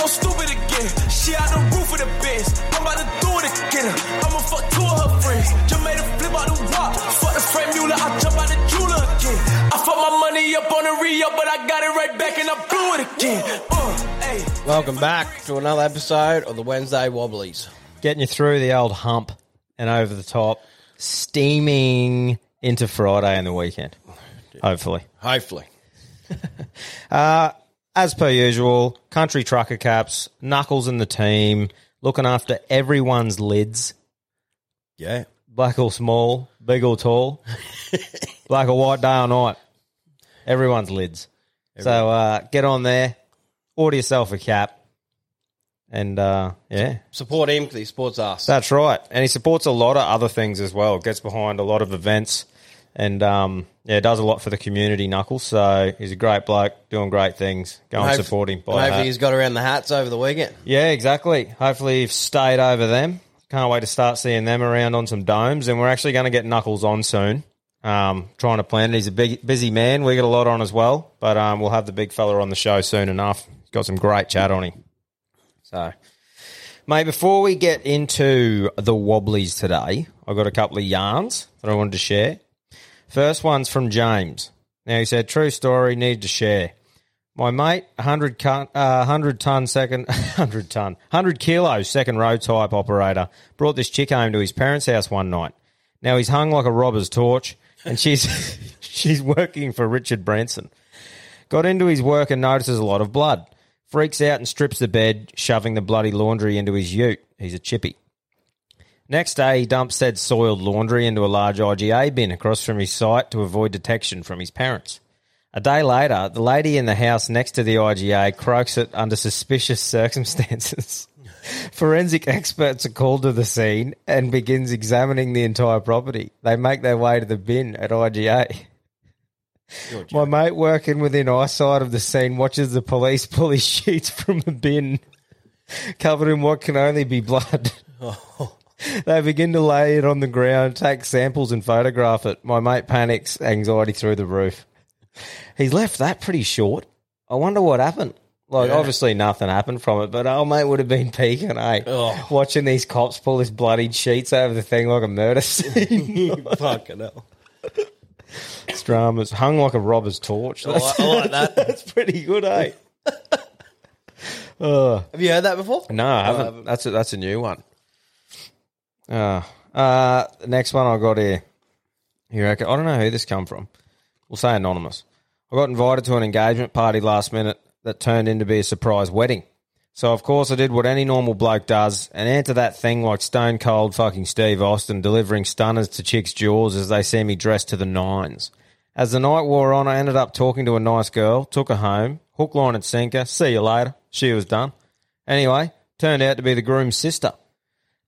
About go stupid again. She out the roof of the Benz. I'm about to do it again. I'ma fuck two of her friends. Just made a flip out the wall. Fuck the Franck Muller. I jump out the jeweler again. I fuck my money up on the re-up, but I got it right back and I blew it again. Uh, hey. Welcome back to another episode of the Wednesday Wobblies. Getting you through the old hump and over the top, steaming into Friday and the weekend. Hopefully. Hopefully. As per usual, country trucker caps, knuckles in the team, looking after everyone's lids. Yeah. Black or small, big or tall, black or white, day or night. Everyone's lids. So uh, get on there, order yourself a cap, and uh, yeah, Support him because he supports us. that's right. And he supports a lot of other things as well. Gets behind a lot of events, and um, yeah, does a lot for the community. Knuckles, so he's a great bloke, doing great things. Go and Hope- support him. and hopefully hat. he's got around the hats over the weekend. Yeah, exactly. Hopefully you've stayed over them. Can't wait to start seeing them around on some domes. And we're actually going to get Knuckles on soon. Um, trying to plan it. He's a big, busy man. We got a lot on as well. But um, we'll have the big fella on the show soon enough. He's got some great chat on him. So, mate, before we get into the Wobblies today, I've got a couple of yarns that I wanted to share. First one's from James. Now, he said, true story, need to share. My mate, 100, con- uh, 100 ton second, 100 ton, 100 kilos second row type operator, brought this chick home to his parents' house one night. Now he's hung like a robber's torch, and she's she's working for Richard Branson. Got into his work and notices a lot of blood. Freaks out and strips the bed, shoving the bloody laundry into his ute. He's a chippy. Next day, he dumps said soiled laundry into a large IGA bin across from his site to avoid detection from his parents. A day later, the lady in the house next to the IGA croaks it under suspicious circumstances. Forensic experts are called to the scene and begins examining the entire property. They make their way to the bin at IGA. My mate working within eyesight of the scene watches the police pull his sheets from the bin covered in what can only be blood. They begin to lay it on the ground, take samples, and photograph it. My mate panics, anxiety through the roof. He's left that pretty short. I wonder what happened. Like, obviously, nothing happened from it, but old mate would have been peeking, eh? Watching these cops pull his bloodied sheets over the thing like a murder scene. Fucking hell. It's dramas. Hung like a robber's torch. I That's, like, I like that. that's pretty good, eh? Have you heard that before? No, I haven't. That's a, that's a new one. Uh, uh, the next one I got here. Here, okay. I don't know who this come from. We'll say anonymous. I got invited to an engagement party last minute that turned into be a surprise wedding. So of course I did what any normal bloke does and enter that thing like stone cold fucking Steve Austin delivering stunners to chicks' jaws as they see me dressed to the nines. As the night wore on, I ended up talking to a nice girl, took her home, hook, line, and sinker. See you later. She was done. Anyway, Turned out to be the groom's sister.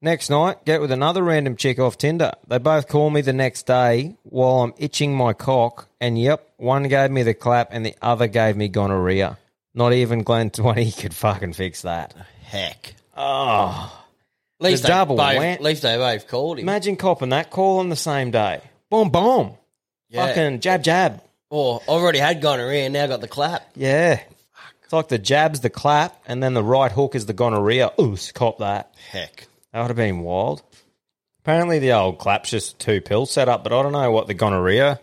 Next night, get with another random chick off Tinder. They both call me the next day while I'm itching my cock, and yep, one gave me the clap and the other gave me gonorrhea. Not even Glen 20 could fucking fix that. Heck. Oh. At least, The they double both, whammy. at least they both called him. Imagine copping that call on the same day. Boom, boom. Yeah. Fucking jab, jab. Or I've already had gonorrhea and now got the clap. Yeah. It's like the jab's the clap, and then the right hook is the gonorrhea. Ooh, cop that. Heck. That would have been wild. Apparently, the old clap's just two pills set up, but I don't know what the gonorrhea.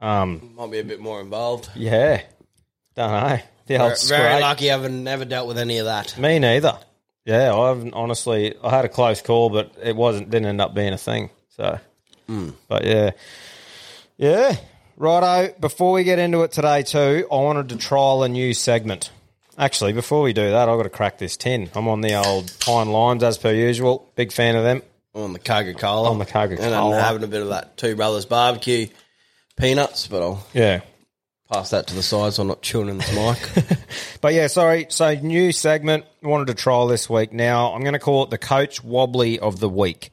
Um, Might be a bit more involved. yeah, don't know. The old Very, very scrape. lucky I haven't never dealt with any of that. Me neither. Yeah, I haven't honestly. I had a close call, but it wasn't. Didn't end up being a thing. So, but yeah, yeah. Righto. Before we get into it today, too, I wanted to trial a new segment. Actually, before we do that, I've got to crack this tin. I'm on the old Pine Limes as per usual. Big fan of them. On the Coca Cola. On the Coca-Cola. And I'm having a bit of that Two Brothers barbecue peanuts, but I'll Yeah. pass that to the side so I'm not chewing in this mic. But yeah, sorry. So new segment wanted to trial this week. Now I'm going to call it the coach wobbly of the week.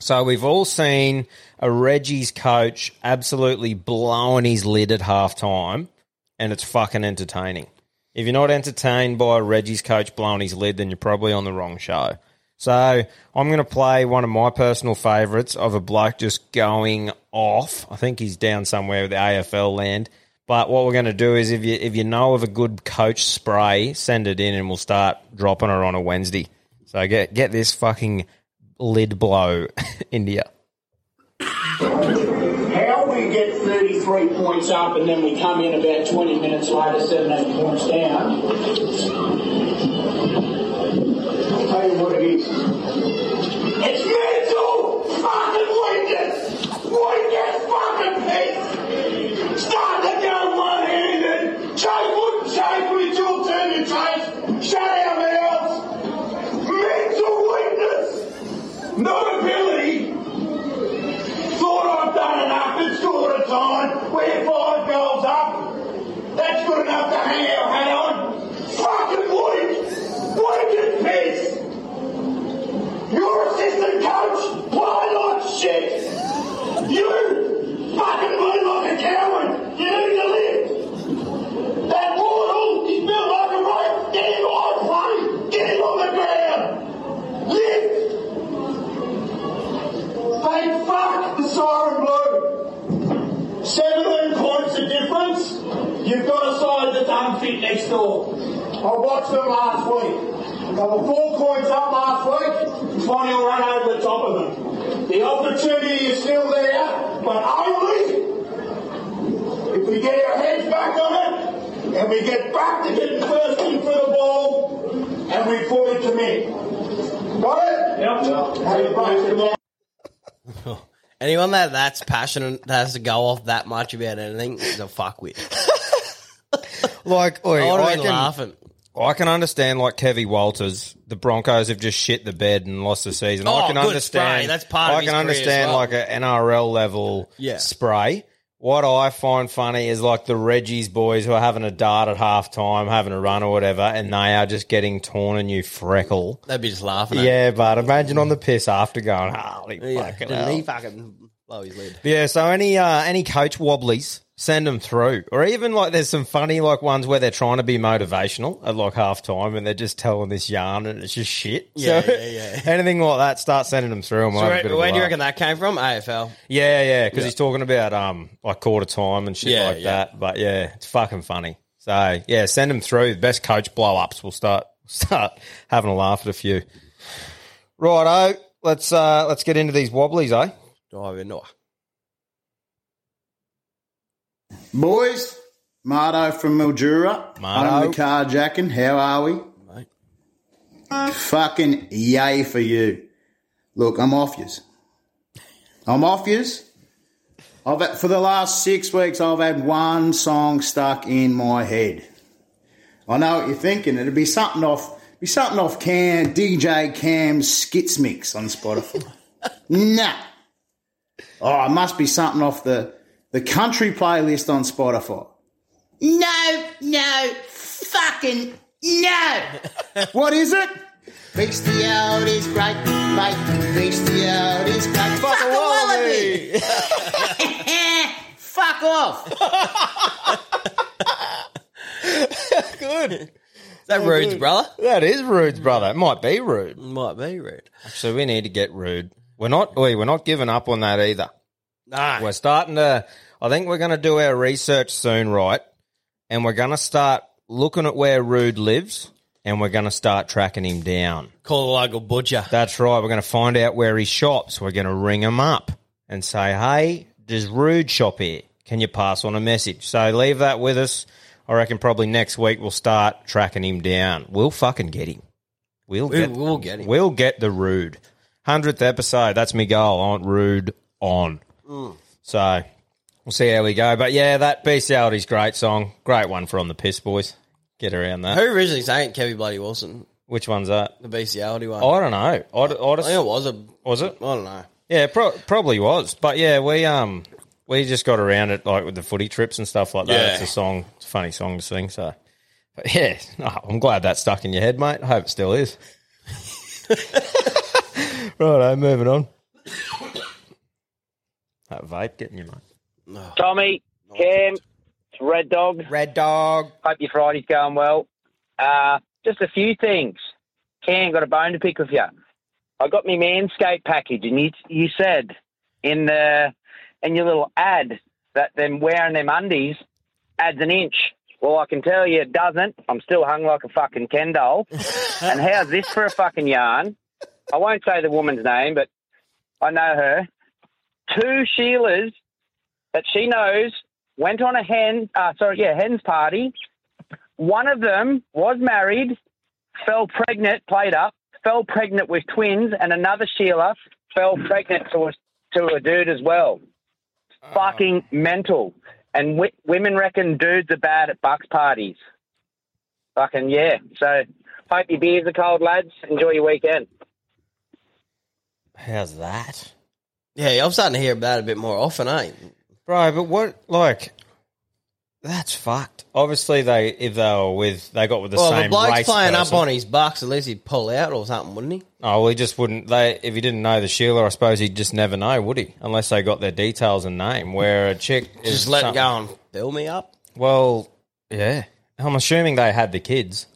So we've all seen a Reggie's coach absolutely blowing his lid at halftime, and it's fucking entertaining. If you're not entertained by Reggie's coach blowing his lid, then you're probably on the wrong show. So I'm going to play one of my personal favourites of a bloke just going off. I think he's down somewhere with the AFL land. But what we're going to do is, if you if you know of a good coach spray, send it in, and we'll start dropping her on a Wednesday. So get get this fucking lid blow, India. Get 33 points up and then we come in about 20 minutes later, 17 points down. I'll tell you what it is. It's mental fucking weakness! Weakness fucking Pete! Start to go one-handed! Chase wouldn't chase when it's your turn to chase! Shut our mouths! Mental weakness! Not ability! Thought I've done enough. It's quarter time. We're five goals up. That's good enough to hang our hat on. Fucking weak. Weak as piss. Your assistant coach play like shit. You fucking play like a coward. You need to live. That Wardle, he's built like a rope. Get him on play. Get him on the ground. Lift. Thank fuck the siren blew. 17 points of difference. You've got a side that's unfit next door. I watched them last week. They were four points up last week. Bonnie will run over the top of them. The opportunity is still there, but only if we get our heads back on it and we get back to getting first in for the ball and we fully commit. Got it? Yep. Have a break tomorrow. Anyone that that's passionate that has to go off that much about anything is a fuckwit. Like, oi, I would I, been can, laughing. I can understand like Kevy Walters. The Broncos have just shit the bed and lost the season. Oh, I can good understand. spray. That's part of I his can career as understand well. like an NRL level Yeah. spray. What I find funny is like the Reggie's boys who are having a dart at half time, having a run or whatever, and they are just getting torn a new freckle. They'd be just laughing at Yeah, but imagine on the piss after going, holy. Yeah. fucking Didn't he fucking blow his lid? Yeah, so any uh, any coach wobblies, send them through, or even like there's some funny like ones where they're trying to be motivational at like half time and they're just telling this yarn and it's just shit. Yeah, so yeah, yeah. anything like that, start sending them through. And we'll So have a where, bit of a where do you laugh. reckon that came from? AFL. Yeah, yeah, because he's talking about um like quarter time and shit Yeah, like yeah. that. But yeah, it's fucking funny. So yeah, send them through. The best coach blow ups. We'll start start having a laugh at a few. Righto, let's uh let's get into these wobblies, eh? Dive into it. Boys, Mardo from Mildura. Mardo. I'm the carjacking. How are we? Mate. Fucking yay for you. Look, I'm off yous. I'm off yous. I've had, for the last six weeks, I've had one song stuck in my head. I know what you're thinking. It'd be something off, be something off Cam DJ Cam's Skits Mix on Spotify. nah. Oh, it must be something off the the country playlist on Spotify. No, no, fucking no. what is it? Bestiality's great, mate. Bestiality's great. Fuck, a wallaby. Fuck off. Good. Is that Rude's brother? That is Rude's brother. It might be Rude. Might be Rude. So we need to get Rude. We're not. Oi, we're not giving up on that either. No. We're starting to. I think we're going to do our research soon, right? And we're going to start looking at where Rude lives, and we're going to start tracking him down. Call the local butcher. That's right. We're going to find out where he shops. We're going to ring him up and say, "Hey, does Rude shop here? Can you pass on a message?" So leave that with us. I reckon probably next week we'll start tracking him down. We'll fucking get him. We'll We, get. we'll get him. We'll get the Rude. Hundredth episode. That's me goal. I want Rude on. Mm. So we'll see how we go. But yeah, that bestiality's great song. Great one for on the piss boys. Get around that. Who originally sang it? Kevin Bloody Wilson, Which one's that? the bestiality one. I don't know. I, I, I think it was a. was it? I don't know. Yeah, pro- probably was. But yeah, we um we just got around it like with the footy trips and stuff like that. Yeah. It's a song. It's a funny song to sing. So, but yeah, no, I'm glad that stuck in your head, mate. I hope it still is. right, I'm moving on. That vape getting you, mate. Tommy, Cam, it's Red Dog. Red dog. Hope your Friday's going well. Uh, just a few things. Cam, got a bone to pick with you. I got my Manscaped package, and you you said in the in your little ad that them wearing them undies adds an inch. Well, I can tell you it doesn't. I'm still hung like a fucking Ken doll. and how's this for a fucking yarn? I won't say the woman's name, but I know her. Two Sheilas that she knows went on a hen, uh, sorry, yeah, hen's party. One of them was married, fell pregnant, played up, fell pregnant with twins, and another Sheila fell pregnant to a, to a dude as well. Fucking mental. And w- women reckon dudes are bad at bucks parties. Fucking yeah. So hope your beers are cold, lads. Enjoy your weekend. How's that, Yeah, I'm starting to hear about it a bit more often, eh? bro? But what like? That's fucked. Obviously, they if they were with they got with the well, same the bloke's race playing person. up on his bucks. At least he'd pull out or something, wouldn't he? Oh, well, he just wouldn't. They if he didn't know the Sheila, I suppose he'd just never know, would he? Unless they got their details and name. Where a chick is Just let go and fill me up. Well, yeah. I'm assuming they had the kids.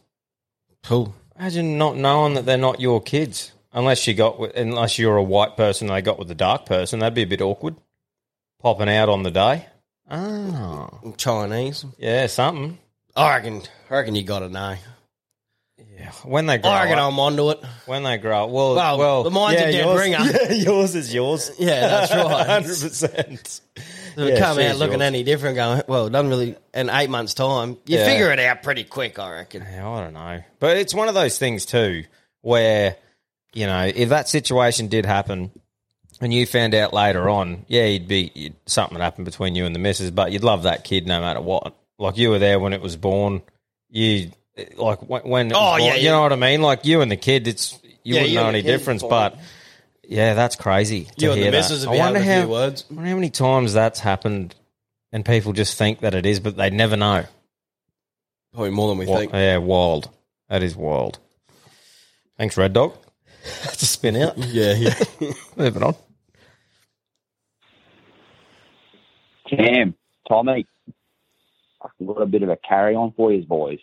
Cool. Imagine not knowing that they're not your kids, unless you got with, unless you're a white person. and They got with the dark person. That'd be a bit awkward. Popping out on the day. Oh, Chinese. yeah, something. I reckon. I reckon you got to know. Yeah, when they grow I reckon up, I'm onto it. when they grow up. Well, Well, well, the mine's a dead yours, ringer. Yeah, yours is yours. Yeah, that's right. hundred percent. If it come out looking any different, going well. It doesn't really. In eight months' time, you Yeah. figure it out pretty quick. I reckon. Yeah, I don't know. But it's one of those things too where, you know, if that situation did happen and you found out later on, yeah, you'd be you'd, something happened between you and the missus, but you'd love that kid no matter what. Like you were there when it was born. You like when, when it was Oh, born, yeah, you yeah. know what I mean? Like you and the kid, it's you Yeah, wouldn't you know any difference, but yeah, that's crazy. To You and the missus I wonder how few words. I wonder how many times that's happened, and people just think that it is, but they never know. Probably more than we Wa- think. Yeah, wild. That is wild. Thanks, Red Dog. That's a spin out. Yeah, yeah. Moving on. Cam, Tommy, I've got a bit of a carry on for you boys.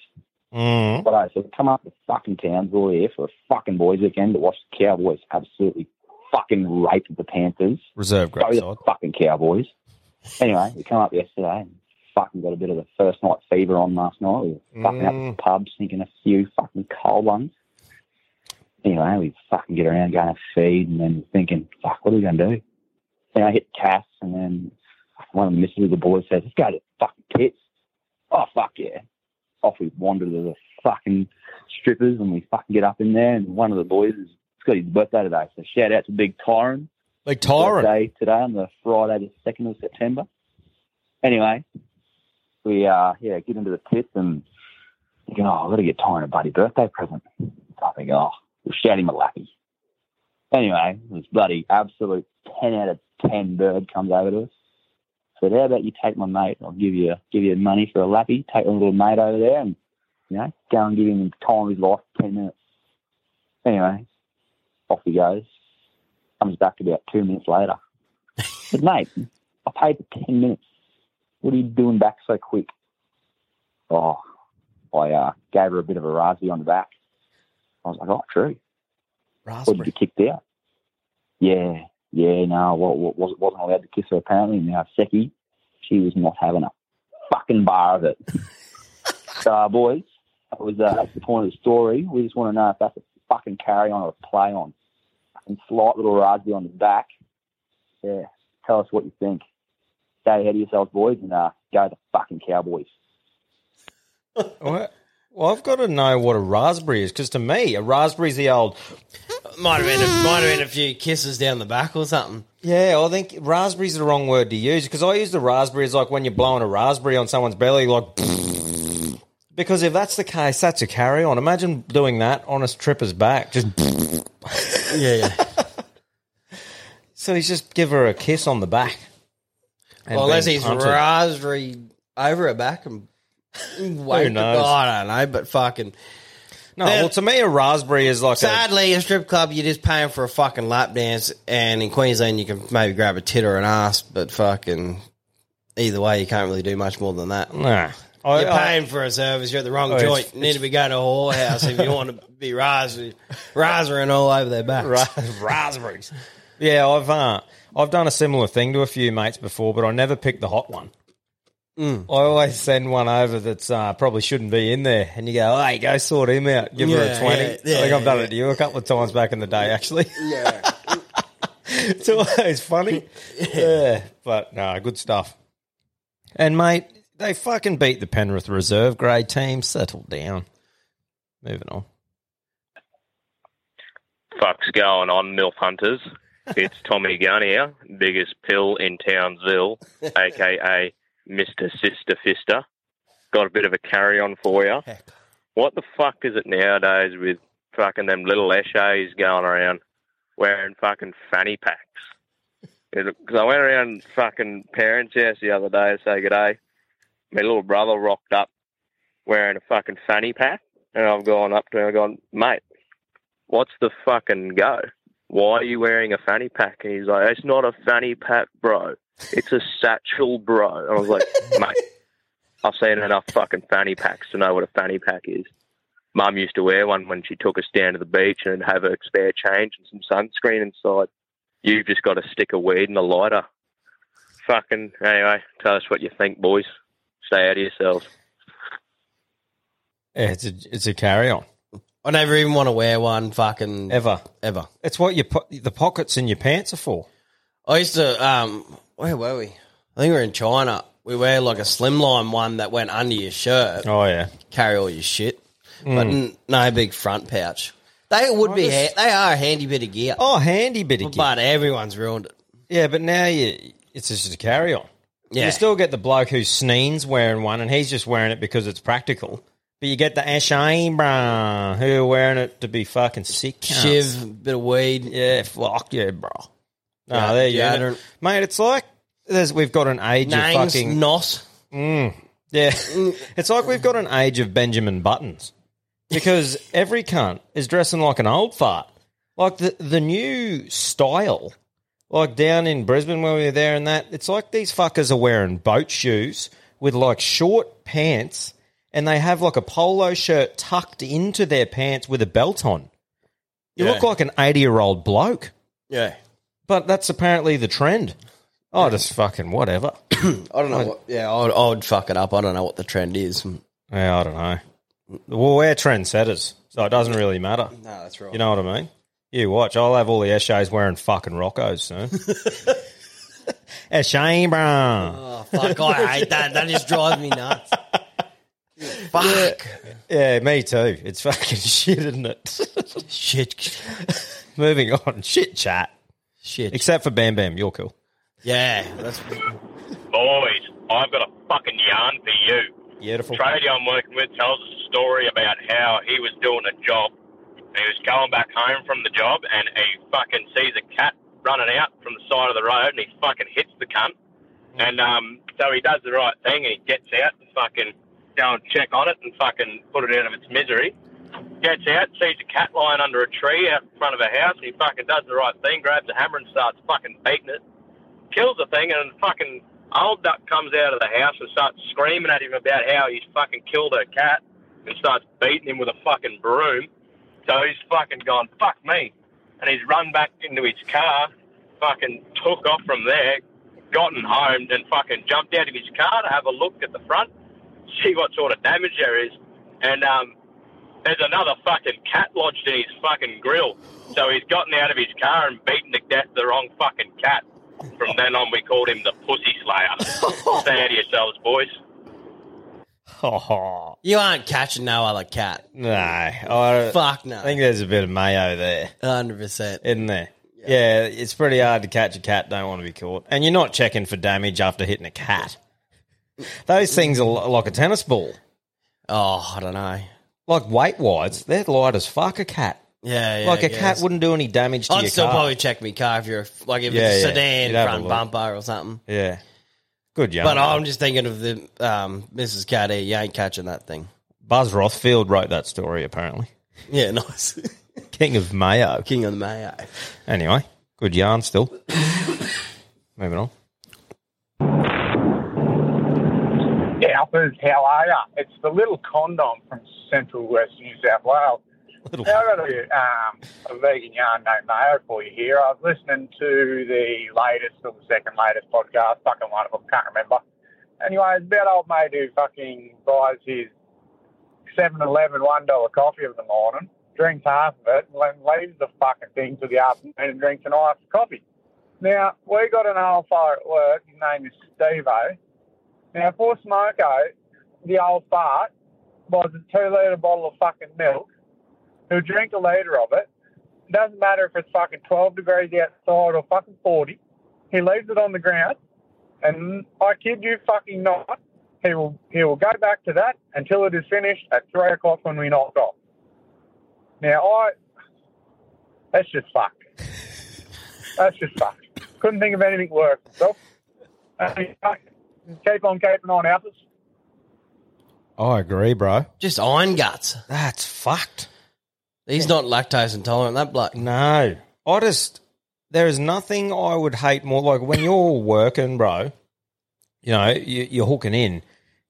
Mm. But I so come up to fucking Townsville here for a fucking boys weekend to watch the Cowboys absolutely fucking rape the Panthers. Reserve Go great the side. fucking Cowboys. Anyway, we come up yesterday and fucking got a bit of the first night fever on last night. We were fucking out to the pubs, thinking a few fucking cold ones. Anyway, we fucking get around going to feed and then thinking, fuck, what are we going to do? And I hit Cass and then one of the misses of the boys says, let's go to fucking pits. Oh, fuck yeah. Off we wander to the fucking strippers and we fucking get up in there and one of the boys it's got his birthday today. So shout out to Big Tyron Big Tyron. birthday today on the Friday the second of September. Anyway, we uh yeah get into the pits and thinking, oh, I've got to get Tyron a bloody birthday present. I think, oh, we'll shout him a lappy. Anyway, this bloody absolute ten out of ten bird comes over to us. Said, how about you take my mate? I'll give you give you money for a lappy. Take my little mate over there and you know go and give him time of his life ten minutes. Anyway, off he goes. Comes back about two minutes later. But mate, I paid for ten minutes. What are you doing back so quick? Oh, I uh, gave her a bit of a raspy on the back. I was like, oh, true. Or did you kicked out? Yeah, yeah, no, what, what, wasn't wasn't allowed to kiss her apparently. Now Seki, she was not having a fucking bar of it. so, uh, boys, that was uh, that's the point of the story. We just want to know if that's a fucking carry on or a play on. And slight little raspy on the back. Yeah, tell us what you think. Stay ahead of yourselves, boys, and uh, go the fucking Cowboys. Well, well, I've got to know what a raspberry is because to me, a raspberry is the old. Might have been a, might have been a few kisses down the back or something. Yeah, I think raspberry's the wrong word to use because I use the raspberry as like when you're blowing a raspberry on someone's belly, like. Because if that's the case, that's a carry on. Imagine doing that on a stripper's back. Just. Yeah, yeah. So he's just give her a kiss on the back. Well, unless he's punted. raspberry over her back and wait. knows? I don't know, but fucking. No, well, to me, a raspberry is like a. Sadly, a strip club, you're just paying for a fucking lap dance, and in Queensland, you can maybe grab a tit or an ass, but fucking either way, you can't really do much more than that. Nah. I- you're I- paying for a service. You're at the wrong Oh, it's- joint. You need to be going to a whorehouse if you want to be raspberry, raspberrying all over their backs. Ra- raspberries. Yeah, I've uh, I've done a similar thing to a few mates before, but I never picked the hot one. Mm. I always send one over that's uh, probably shouldn't be in there, and you go, "Hey, go sort him out. Give her Yeah, a 20. yeah, I think I've done yeah. it to you a couple of times back in the day, actually. Yeah. it's always funny. yeah, but no, good stuff. And mate, they fucking beat the Penrith reserve grade team. Settle down. Moving on. fuck's going on, MILF Hunters? It's Tommy Gunn here, biggest pill in Townsville, aka Mr. Sister Fister. Got a bit of a carry on for you. What the fuck is it nowadays with fucking them little eshays going around wearing fucking fanny packs? Because I went around fucking parents' house the other day to say good day. My little brother rocked up wearing a fucking fanny pack, and I've gone up to him and gone, mate, what's the fucking go? Why are you wearing a fanny pack? And he's like, it's not a fanny pack, bro. It's a satchel, bro. And I was like, mate, I've seen enough fucking fanny packs to know what a fanny pack is. Mum used to wear one when she took us down to the beach and have a spare change and some sunscreen inside. You've just got a stick of weed and a lighter. Fucking, anyway, tell us what you think, boys. Stay out of yourselves. Yeah, it's a, it's a carry on. I never even want to wear one fucking Ever. ever. It's what you put the pockets in your pants are for. I used to um where were we? I think we were in China. We wear like a slimline one that went under your shirt. Oh yeah. Carry all your shit. But Mm. n- no big front pouch. They would be just- ha- they are a handy bit of gear. Oh, handy bit of gear. But everyone's ruined it. Yeah, but now you it's just a carry on. Yeah. You still get the bloke who sneens wearing one and he's just wearing it because it's practical. But you get the Ashane bro who are wearing it to be fucking sick. cunts. Shiv, bit of weed. Yeah, fuck yeah, bro. No, Yeah, there you yeah, I go. don't- Mate, it's like there's we've got an age Names, of fucking nos. Mm, yeah. it's like we've got an age of Benjamin Buttons. Because every cunt is dressing like an old fart. Like the the new style, like down in Brisbane where we were there and that, it's like these fuckers are wearing boat shoes with like short pants and they have like a polo shirt tucked into their pants with a belt on. You Yeah. look like an 80 year old bloke. Yeah. But that's apparently the trend. Oh, just fucking whatever. I don't know. What, yeah, I would, I would fuck it up. I don't know what the trend is. Yeah, I don't know. Well, we're trendsetters, so it doesn't really matter. No, that's right. You know what I mean? You watch. I'll have all the SJs wearing fucking Roccos soon. Eshay, bro. Oh, fuck, I hate that. That just drives me nuts. Fuck. Yeah, me too. It's fucking shit, isn't it? Shit. Moving on. Shit chat. Shit. Except for Bam Bam. You're cool. Yeah. That's, Boys, I've got a fucking yarn for you. Beautiful. tradie I'm working with tells us a story about how he was doing a job. And he was going back home from the job, and he fucking sees a cat running out from the side of the road, and he fucking hits the cunt. And um, so he does the right thing, and he gets out to fucking go and check on it and fucking put it out of its misery. gets out, sees a cat lying under a tree out in front of a house, and he fucking does the right thing, grabs a hammer and starts fucking beating it. Kills the thing, and fucking old duck comes out of the house and starts screaming at him about how he's fucking killed a cat and starts beating him with a fucking broom. So he's fucking gone, fuck me. And he's run back into his car, fucking took off from there, gotten home, and fucking jumped out of his car to have a look at the front, see what sort of damage there is. And um, there's another fucking cat lodged in his fucking grill. So he's gotten out of his car and beaten to death the wrong fucking cat. From then on, we called him the Pussy Slayer. Stay out of yourselves, boys. Oh, You aren't catching no other cat. no. I, Fuck no. I think there's a bit of mayo there, 100%. isn't there? Yeah. it's pretty hard to catch a cat. Don't want to be caught, and you're not checking for damage after hitting a cat. Those things are li- like a tennis ball. Oh, I don't know. Like weight wise, they're light as fuck. A cat, Yeah, yeah. like I a cat guess. wouldn't do any damage to I'd your still car. probably check my car if you're a- like if Yeah, it's a sedan You'd have a front look. bumper or something. Yeah, good yarn. But I'm just thinking of the um, Mrs. Cat. You ain't catching that thing. Buzz Rothfield wrote that story. Apparently, Yeah, nice. king of mayo. King of the Mayo. Anyway, good yarn still. Moving on. Alphas, how are ya? It's the little condom from central west New South Wales. Little Now, I've got a, um, a vegan yarn named Mayo for you here. I was listening to the latest or the second latest podcast, fucking one of them, can't remember. Anyway, it's about old mate who fucking buys his 7-Eleven $1 coffee of the morning, drinks half of it, and then leaves the fucking thing to the afternoon and drinks an iced coffee. Now, we got an old fire at work, his name is Steve-O. Now, for Smoko, the old fart was a two litre bottle of fucking milk. He'll drink a litre of it. It doesn't matter if it's fucking 12 degrees outside or fucking 40. He leaves it on the ground, and I kid you fucking not, he will he will go back to that until it is finished at three o'clock when we knock off. Now I, that's just fucked. That's just fucked. Couldn't think of anything worse. So, keep on keeping on, Alphas. I agree, bro. Just iron guts. That's fucked. He's not lactose intolerant, that bloke. No, I just there is nothing I would hate more. Like when you're working, bro. You know, you, you're hooking in,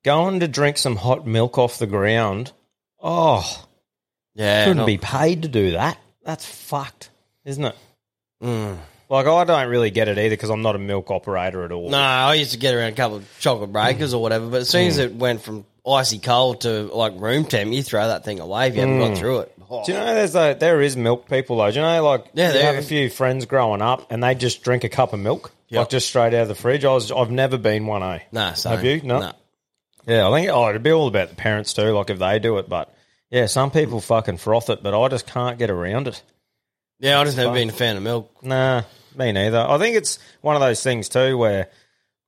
going to drink some hot milk off the ground. Oh, Yeah. couldn't not- be paid to do that. That's fucked, isn't it? Mm. Like I don't really get it either because I'm not a milk operator at all. No, I used to get around a couple of chocolate breakers or whatever, but as soon as it went from icy cold to like room temp, you throw that thing away if you haven't Mm. through it. Oh. Do you know there's a, there is milk people though? Do you know like Yeah, you there- have a few friends growing up and they just drink a cup of milk like just straight out of the fridge. I was I've never been one. Eh? Nah, same. Have you? No. Nah. Yeah, I think oh it'd be all about the parents too. Like if they do it, but yeah, some people fucking froth it, but I just can't get around it. Yeah, I just never been a fan of milk. Nah, me neither. I think it's one of those things too where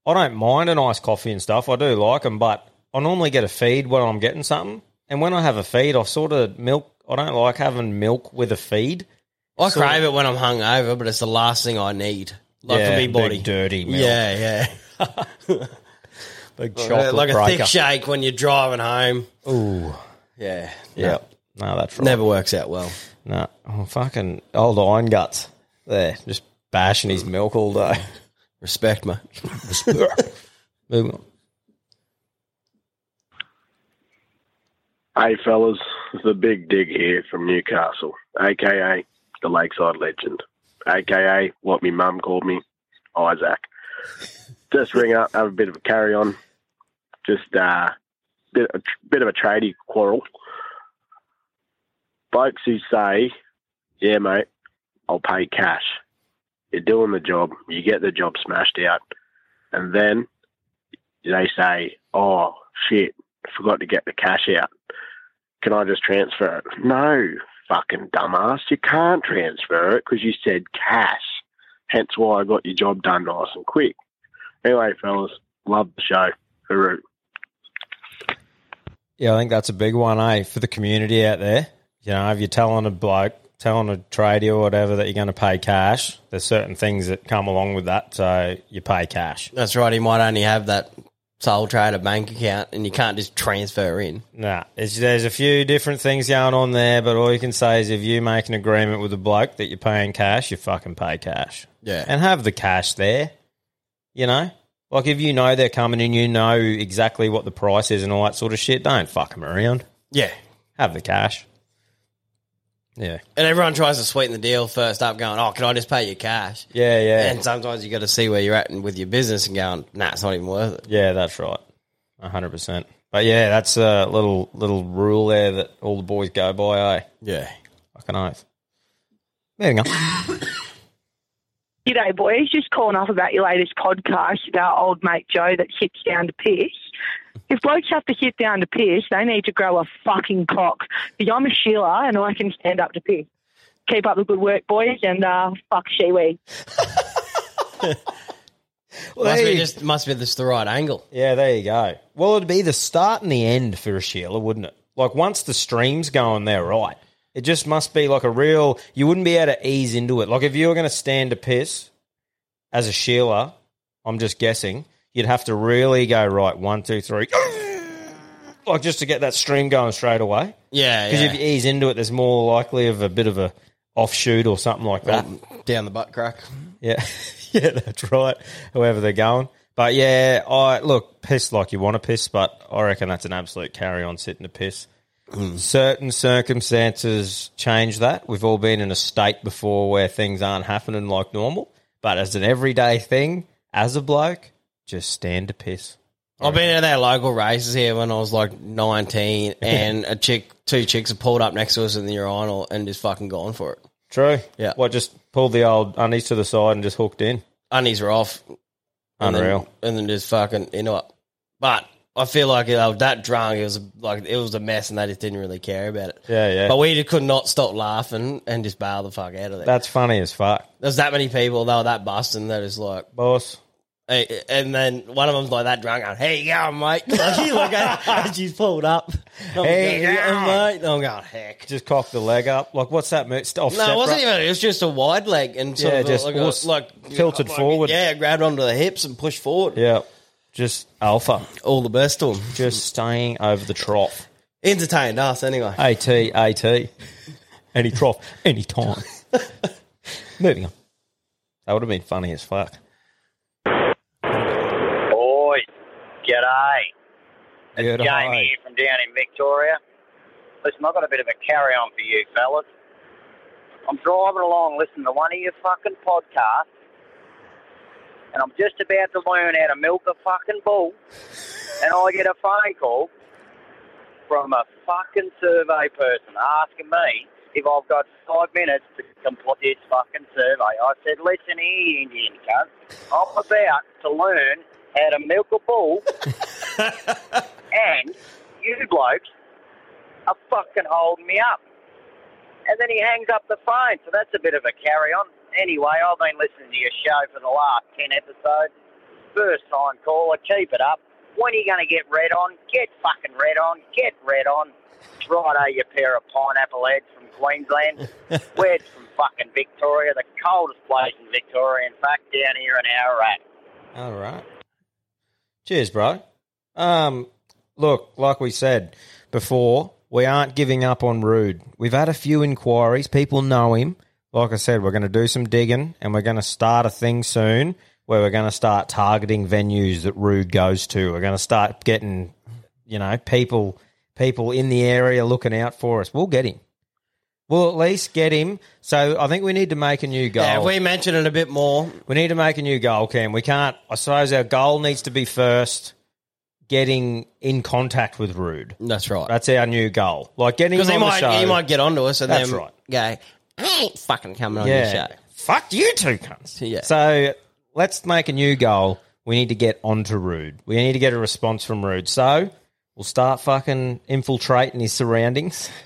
I don't mind a nice coffee and stuff. I do like them, but I normally get a feed when I'm getting something, and when I have a feed, I sort of milk. I don't like having milk with a feed. I Sort of- crave it when I'm hungover, but it's the last thing I need. Like Yeah, for me big body. dirty milk. Yeah, yeah. Big chocolate like a breaker. thick shake when you're driving home. Ooh, Yeah. yeah. No, that's right. Never works out well. No, oh, fucking old iron guts. There, just bashing his milk all day. Respect, mate. Moving on. Hey fellas, it's the big dig here from Newcastle, aka the Lakeside Legend, aka what my mum called me, Isaac. Just ring up, have a bit of a carry on, just uh, bit a bit of a tradie quarrel. Blokes who say, "Yeah, mate, I'll pay cash." You're doing the job, you get the job smashed out, and then they say, "Oh shit, forgot to get the cash out." can I just transfer it? No, fucking dumbass. You can't transfer it because you said cash. Hence why I got your job done nice and quick. Anyway, fellas, love the show. Hooroo. Yeah, I think that's a big one, eh, for the community out there. You know, if you're telling a bloke, telling a tradie or whatever that you're going to pay cash, there's certain things that come along with that, so you pay cash. That's right. He might only have that sole trader bank account, and you can't just transfer in. Nah, there's, there's a few different things going on there, but all you can say is if you make an agreement with a bloke that you're paying cash, you fucking pay cash. Yeah. And have the cash there, you know? Like if you know they're coming and you know exactly what the price is and all that sort of shit, don't fuck them around. Yeah. Have the cash. Yeah. And everyone tries to sweeten the deal first up, going, "Oh, can I just pay you cash?" Yeah, yeah. And sometimes you got to see where you're at and with your business and going, "Nah, it's not even worth it." Yeah, that's right. A hundred percent. But yeah, that's a little little rule there that all the boys go by, eh? Yeah. Fucking oath. Moving on. G'day, boys. Just calling up about your latest podcast about old mate Joe that sits down to piss. If blokes have to hit down to piss, they need to grow a fucking cock. Because I'm a Sheila and I can stand up to piss. Keep up the good work, boys, and uh, fuck Shiwi. must hey. be just must be just the right angle. Yeah, there you go. Well, it'd be the start and the end for a Sheila, wouldn't it? Like once the stream's going there, right? It just must be like a real. You wouldn't be able to ease into it. Like if you were going to stand to piss as a Sheila, I'm just guessing you'd have to really go right one, two, three, like just to get that stream going straight away. Yeah, Because yeah. if you ease into it, there's more likely of a bit of a offshoot or something like that. down the butt crack. Yeah, yeah, that's right. Whoever they're going, but yeah, I look piss like you want to piss, but I reckon that's an absolute carry on sitting to piss. Hmm. Certain circumstances change that. We've all been in a state before where things aren't happening like normal, but as an everyday thing, as a bloke, just stand to piss. I've been at our local races here when I was like 19, and a chick, two chicks have pulled up next to us in the urinal and just fucking gone for it. True. Yeah. What? Just pulled the old undies to the side and just hooked in. Undies were off. and then- Unreal. and then just fucking into it. But I feel like they were that drunk. It was like it was a mess, and they just didn't really care about it. Yeah, yeah. But we just could not stop laughing and just bail the fuck out of there. That's funny as fuck, There's that many people. They were that busting that is like, boss. Hey, and then one of them's like that drunk. Going, hey, you going, mate? Like you look and she's pulled up. I'm Hey, going, yeah. mate. And I'm going, heck. Just cock the leg up. Like what's that? Move? Off No, it wasn't even. It was just a wide leg and sort Yeah, of just like, horse- like tilted like, forward. Yeah, grabbed onto the hips and pushed forward. Yeah, just alpha. All the best to him. Just staying over the trough. Entertained us anyway. At at any trough, any time. Moving on. That would have been funny as fuck. Boy, g'day. It's G'day. Jamie here from down in Victoria. Listen, I've got a bit of a carry on for you fellas. I'm driving along listening to one of your fucking podcasts, and I'm just about to learn how to milk a fucking bull, and I get a phone call from a fucking survey person asking me if I've got five minutes to complete this fucking survey. I said, listen here, Indian cunt. I'm about to learn how to milk a bull, and you blokes are fucking holding me up. And then he hangs up the phone, so that's a bit of a carry on. Anyway, I've been listening to your show for the last 10 episodes. First time caller, keep it up. When are you going to get red on? Get fucking red on. Get red on. Righto, you pair of pineapple heads from Queensland. We're from fucking Victoria, the coldest place in Victoria, in fact, down here in Ararat. All right. Cheers, bro. Um, look, like we said before, we aren't giving up on Rude. We've had a few inquiries. People know him. Like I said, we're going to do some digging and we're going to start a thing soon where we're going to start targeting venues that Rude goes to. We're going to start getting, you know, people people in the area looking out for us. We'll get him. We'll at least get him. So I think we need to make a new goal. Yeah, if we mention it a bit more. We need to make a new goal, Cam. We can't. I suppose our goal needs to be first getting in contact with Rude. That's right. That's our new goal. Like getting Because he on the might, show. he might get onto us and That's then right. go, I ain't fucking coming on Yeah. your show. Fuck you two cunts. Yeah. So let's make a new goal. We need to get onto Rude. We need to get a response from Rude. So we'll start fucking infiltrating his surroundings.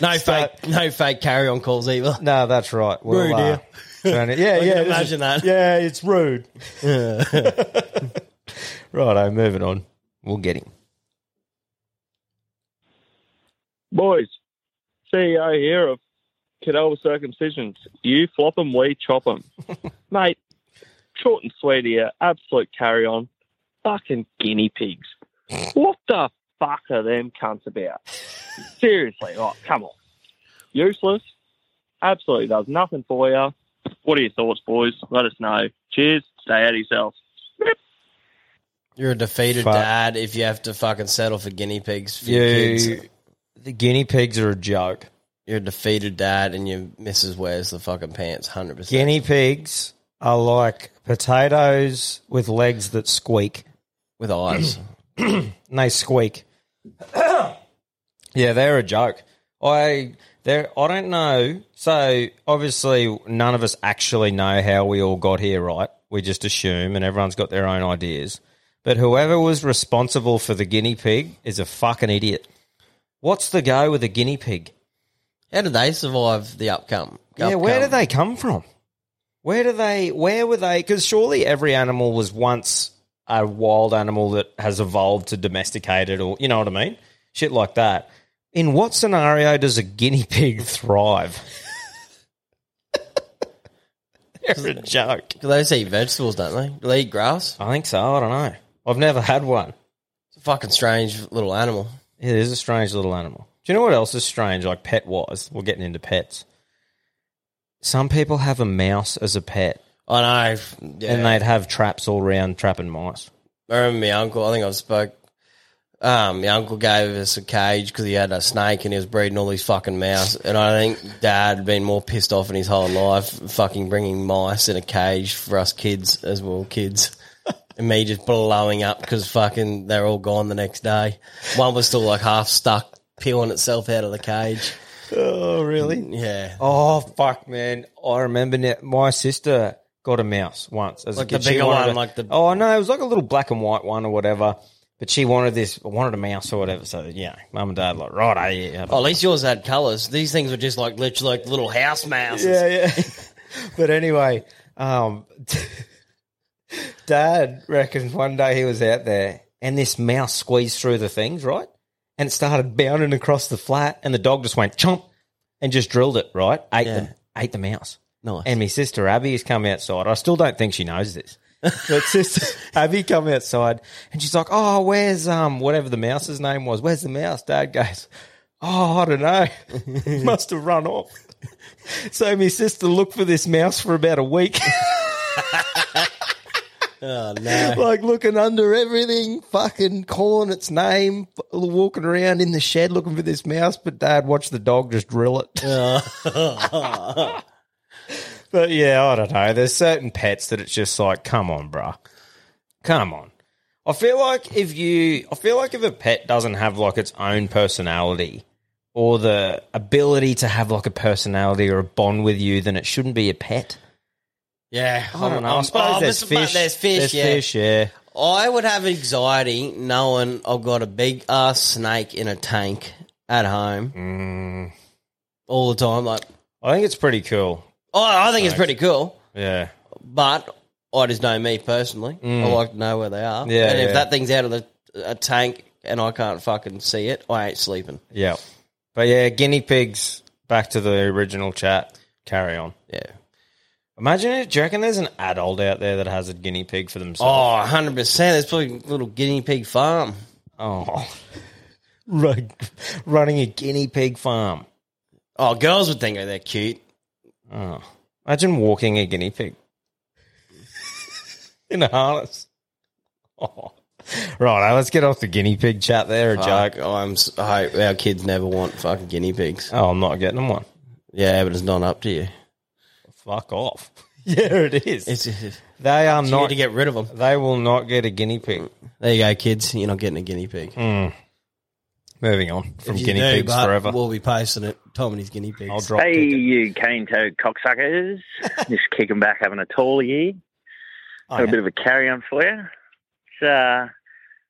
No fake, no fake carry on calls either. No, that's right. We'll, Rude, uh, yeah. trying yeah, I yeah. can this is- imagine that. Yeah, it's rude. Righto, moving on. We'll get him. Boys, CEO here of Cadell Circumcisions. You flop 'em, we chop 'em. Mate, short and sweet here, absolute carry on. Fucking guinea pigs. What the fuck are them cunts about? Seriously, like, come on. Useless. Absolutely does nothing for you. What are your thoughts, boys? Let us know. Cheers. Stay out of yourselves. You're a defeated Fuck. dad if you have to fucking settle for guinea pigs for your You, kids. the guinea pigs are a joke. You're a defeated dad and your missus wears the fucking pants 100%. Guinea pigs are like potatoes with legs that squeak. With eyes. and they squeak. Yeah, they're a joke. I there I don't know. So obviously none of us actually know how we all got here, right? We just assume and everyone's got their own ideas. But whoever was responsible for the guinea pig is a fucking idiot. What's the go with a guinea pig? How did they survive the upcome? Yeah, where did they come from? Where do they? Where were they? Because surely every animal was once a wild animal that has evolved to domesticated, or you know what I mean? Shit like that. In what scenario does a guinea pig thrive? They're a joke. Do they just eat vegetables, don't they? Do they eat grass? I think so. I don't know. I've never had one. It's a fucking strange little animal. It is a strange little animal. Do you know what else is strange, like pet wise? We're getting into pets. Some people have a mouse as a pet. I know. Yeah. And they'd have traps all around trapping mice. I remember my uncle. I think I've spoke. Um, my uncle gave us a cage because he had a snake and he was breeding all these fucking mice. And I think Dad had been more pissed off in his whole life, fucking bringing mice in a cage for us kids as well, kids. And me just blowing up because fucking they're all gone the next day. One was still like half stuck, peeling itself out of the cage. Oh, really? Yeah. Oh fuck, man! I remember now, my sister got a mouse once as Like a kid. the She bigger wanted one, a- like the- oh no, it was like a little black and white one or whatever. But she wanted this, wanted a mouse or whatever. So yeah, mum and dad like right, yeah. Oh, at least yours had colours. These things were just like literally like little house mouses. Yeah, yeah. but anyway, um, Dad reckons one day he was out there and this mouse squeezed through the things, right? And it started bounding across the flat, and the dog just went chomp and just drilled it, right? Ate Yeah. the ate the mouse. Nice. And my sister Abby has come outside. I still don't think she knows this. But sister Abby come outside and she's like, "Oh, where's um whatever the mouse's name was? Where's the mouse?" Dad goes, "Oh, I don't know. Must have run off." So my sister looked for this mouse for about a week, Oh no. like looking under everything, fucking calling its name, walking around in the shed looking for this mouse. But Dad watched the dog just drill it. But yeah, I don't know. There's certain pets that it's just like, come on, bruh. Come on. I feel like if you, I feel like if a pet doesn't have like its own personality or the ability to have like a personality or a bond with you, then it shouldn't be a pet. Yeah, I don't know. I suppose oh, there's but- fish. There's fish. There's yeah. fish, yeah. I would have anxiety knowing I've got a big ass snake in a tank at home mm. all the time. Like, I think it's pretty cool. Oh, I think it's pretty cool, Yeah. but I just know me personally. Mm. I like to know where they are. Yeah, and if yeah. that thing's out of the a tank and I can't fucking see it, I ain't sleeping. Yeah. But yeah, guinea pigs, back to the original chat. Carry on. Yeah. Imagine it. Do you reckon there's an adult out there that has a guinea pig for themselves? Oh, 100 percent. There's probably a little guinea pig farm. Oh, Run, running a guinea pig farm. Oh, girls would think they're cute. Oh, imagine walking a guinea pig in a harness. Oh. Right, let's get off the guinea pig chat there. A Fuck, joke. I'm, s- I hope our kids never want fucking guinea pigs. Oh, I'm not getting them one. Yeah, but it's not up to you. Fuck off. yeah, it is. It's, it's, they are you not need to get rid of them. They will not get a guinea pig. There you go, kids. You're not getting a guinea pig. Hmm. Moving on from you guinea do, pigs but forever. We'll be posting it. Tom and his guinea pigs. I'll drop Hey, kick it. you cane toad cocksuckers. Just kicking back, having a tall here. Oh, Got a bit of a carry on for you. It's uh, a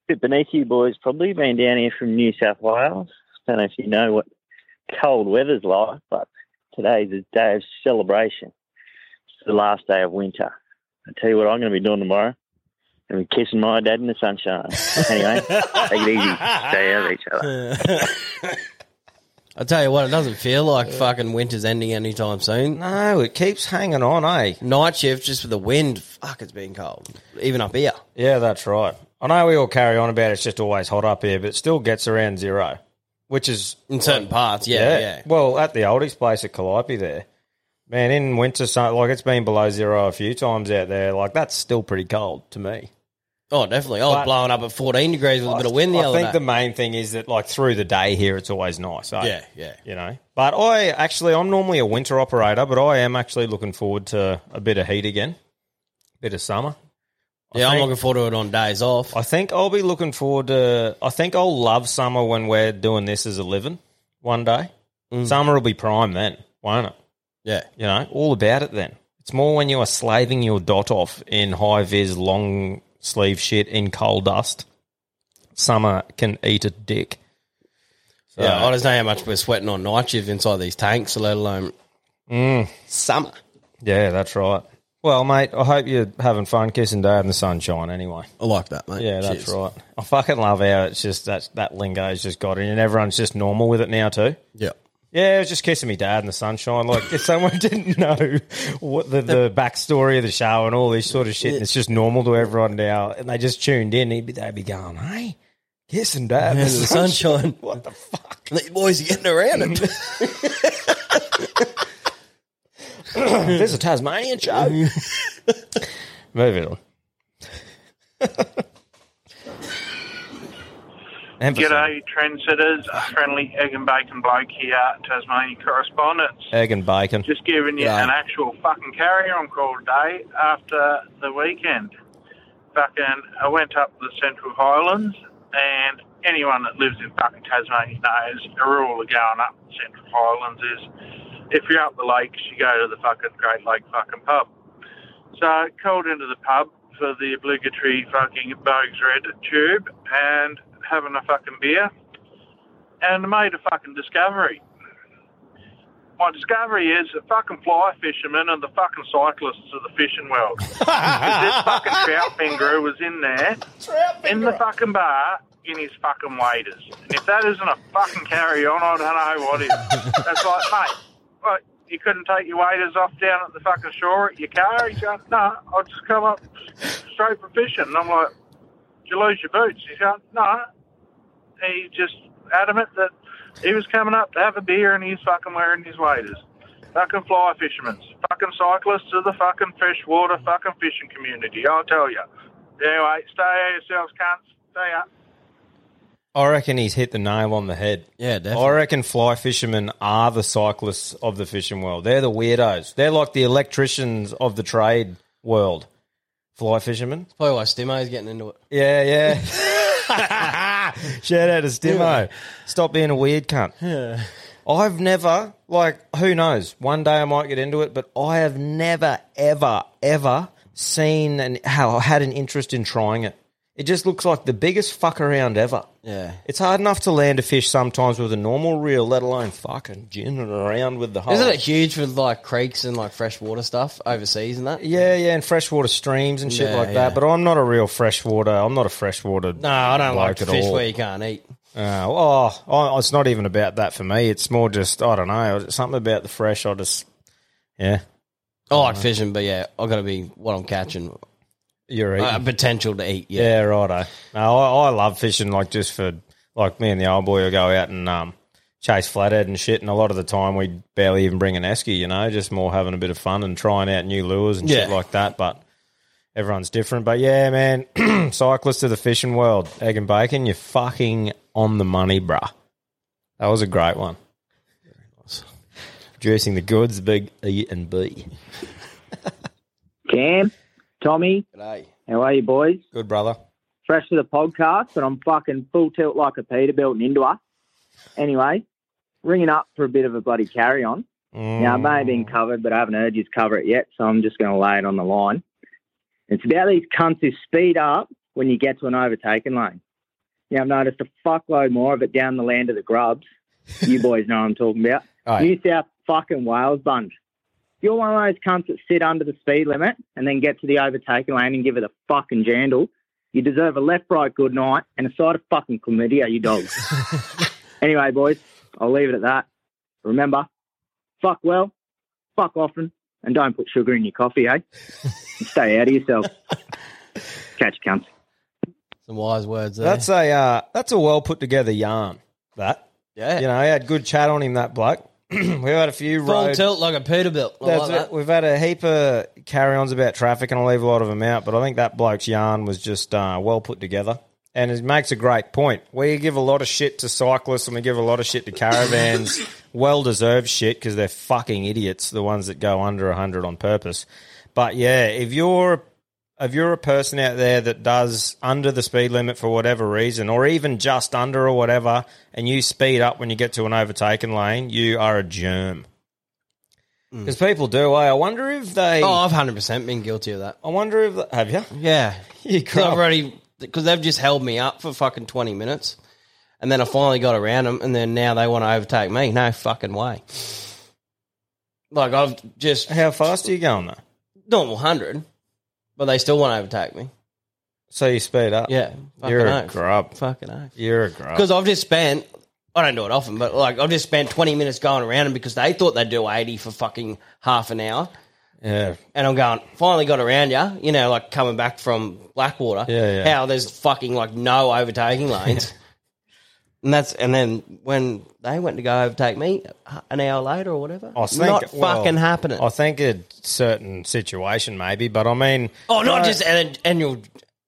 bit beneath you boys, probably. Been down here from New South Wales. Don't know if you know what cold weather's like, but today's a day of celebration. It's the last day of winter. I tell you what, I'm going to be doing tomorrow. I'm going kissing my dad in the sunshine. Anyway, take it easy. Stay out of each other. I tell you what, it doesn't feel like fucking winter's ending anytime soon. No, it keeps hanging on, eh? Night shift, just with the wind. Fuck, it's been cold. Even up here. Yeah, that's right. I know we all carry on about it's just always hot up here, but it still gets around zero, which is In certain parts, yeah, yeah. Well, at the oldies place at Calliope there, man, in winter, so, like it's been below zero a few times out there. Like that's still pretty cold to me. Oh, definitely. I was But- blowing up at 14 degrees with a bit of wind the other. I other think day. the main thing is that like through the day here, it's always nice. eh? Yeah, yeah. You know, but I actually I'm normally a winter operator, but I am actually looking forward to a bit of heat again, bit of summer. Yeah, I'm looking forward to it on days off. I think I'll be looking forward to. I think I'll love summer when we're doing this as a living one day. Summer will be prime then, won't it? Mm. Yeah. You know, all about it then. It's more when you are slaving your dot off in high vis long sleeve shit in coal dust. Summer can eat a dick. So- yeah, I just know how much we're sweating on night shift inside these tanks, let alone Mm. summer. Yeah, that's right. Well, mate, I hope you're having fun kissing dad in the sunshine anyway. I like that, mate. Yeah, that's Cheers. right. I fucking love how it's just that that lingo's just got in and everyone's just normal with it now too. Yeah. Yeah, I was just kissing me dad in the sunshine. Like if someone didn't know what the, the backstory of the show and all this sort of shit, and it's just normal to everyone now, and they just tuned in, they'd be, they'd be going, "Hey, kissing dad in the sunshine." sunshine. What the fuck? These boys are getting around it. There's a Tasmanian show. Moving on. Emphasis. G'day, trendsetters. A friendly egg and bacon bloke here, Tasmanian correspondent. Egg and bacon. Just giving you Yeah. an actual fucking carry on call today after the weekend. Fucking, I went up the Central Highlands, and anyone that lives in fucking Tasmania knows a rule of going up the Central Highlands is if you're up the lakes, you go to the fucking Great Lake fucking pub. So I called into the pub for the obligatory fucking Boag's Red tube and having a fucking beer, and made a fucking discovery my discovery is that fucking fly fishermen are the fucking cyclists of the fishing world. 'Cause this fucking trout finger was in there, in the fucking bar, in his fucking waders. And if that isn't a fucking carry on, I don't know what is. That's like, mate, what, you couldn't take your waders off down at the fucking shore at your car? He's going, no, I'll just come up straight for fishing. And I'm like, you lose your boots? He's going, no. He just adamant that he was coming up to have a beer and he's fucking wearing his waders. Fucking fly fishermen. Fucking cyclists of the fucking freshwater fucking fishing community, I'll tell you. Anyway, stay out yourselves, cunts. Stay up. I reckon he's hit the nail on the head. Yeah, definitely. I reckon fly fishermen are the cyclists of the fishing world. They're the weirdos. They're like the electricians of the trade world. Fly fisherman. fishermen. Probably why Stimo's getting into it. Yeah, yeah. Shout out to Stimo. Stop being a weird cunt. Yeah. I've never, like, who knows? One day I might get into it, but I have never, ever, ever seen and how had an interest in trying it. It just looks like the biggest fuck around ever. Yeah. It's hard enough to land a fish sometimes with a normal reel, let alone fucking ginning around with the whole. Isn't it huge with like creeks and like freshwater stuff overseas and that? Yeah, yeah, and freshwater streams and shit Yeah, like yeah. that. But I'm not a real freshwater. I'm not a freshwater. No, I don't like to fish all. where you can't eat. Uh, oh, oh, it's not even about that for me. It's more just I don't know something about the fresh. I just yeah. I like fishing, but yeah, I got to be what I'm catching. You're eating. Uh, potential to eat. Yeah. Yeah, righto. No, I, I love fishing. Like just for like me and the old boy will go out and um, chase flathead and shit. And a lot of the time we barely even bring an esky. You know, just more having a bit of fun and trying out new lures and shit Yeah. like that. But everyone's different. But yeah, man, cyclists of the fishing world, egg and bacon. You're fucking on the money, bruh. That was a great one. Producing the goods, big E and B. Cam, Tommy, G'day. how are you, boys? Good, brother. Fresh to the podcast, but I'm fucking full tilt like a Peterbilt and into her. Anyway, ringing up for a bit of a bloody carry on. Now, it may have been mm. covered, but I haven't heard you cover it yet, so I'm just going to lay it on the line. It's about these cunts who speed up when you get to an overtaken lane. Now, I've noticed a fuckload more of it down the land of the grubs. You boys know what I'm talking about. Aye. New South fucking Wales bunch. You're one of those cunts that sit under the speed limit and then get to the overtaken lane and give it a fucking jandle. You deserve a left, right, good night and a side of fucking chlamydia, you dogs. anyway, boys, I'll leave it at that. Remember, fuck well, fuck often, and don't put sugar in your coffee, eh? Stay out of yourself. Catch cunts. Some wise words there. That's a uh, that's a well put together yarn. That Yeah. you know, he had good chat on him. That bloke. We've had a few Full road- tilt like a Peterbilt. I That's like it. that. We've had a heap of carry-ons about traffic, and I'll leave a lot of them out. But I think that bloke's yarn was just uh, well put together, and it makes a great point. We give a lot of shit to cyclists, and we give a lot of shit to caravans. well deserved shit because they're fucking idiots, the ones that go under hundred on purpose. But yeah, if you're if you're a person out there that does under the speed limit for whatever reason, or even just under or whatever, and you speed up when you get to an overtaken lane, you are a germ. Because people do. eh? I wonder if they. Mm. Oh, I've hundred percent been guilty of that. I wonder if have you? Yeah, You Because I've already because they've just held me up for fucking twenty minutes, and then I finally got around them, and then now they want to overtake me. No fucking way. Like I've just how fast are you going though? Normal hundred, but they still want to overtake me. So you speed up. Yeah, fucking You're a oath. grub. Fucking oath. You're a grub. Because I've just spent. I don't do it often, but like I've just spent twenty minutes going around them because they thought they'd do eighty for fucking half an hour. Yeah. And I'm going, finally got around you, you know, like coming back from Blackwater. Yeah, yeah. How there's fucking like no overtaking lanes. and that's, and then when they went to go overtake me an hour later or whatever, I think, not well, fucking happening. I think a certain situation maybe, but I mean, oh, not I- just an annual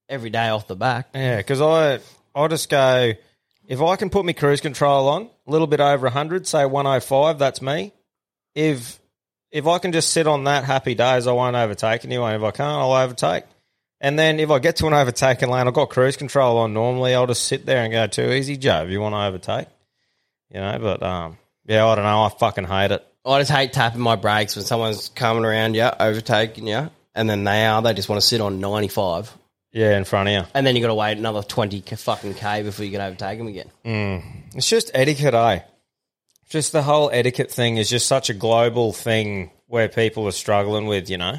every day off the back. Yeah, because I I just go if I can put my cruise control on a little bit over hundred, say one hundred five, that's me. If if I can just sit on that happy days, I won't overtake anyone. If I can't, I'll overtake. And then if I get to an overtaken lane, I've got cruise control on. Normally, I'll just sit there and go too easy, Joe. If you want to overtake, you know. But um, yeah, I don't know. I fucking hate it. I just hate tapping my brakes when someone's coming around you, overtaking you, and then they are, they just want to sit on 95. Yeah, in front of you. And then you got to wait another 20 k- fucking K before you can overtake them again. Mm. It's just etiquette, eh? Just the whole etiquette thing is just such a global thing where people are struggling with, you know?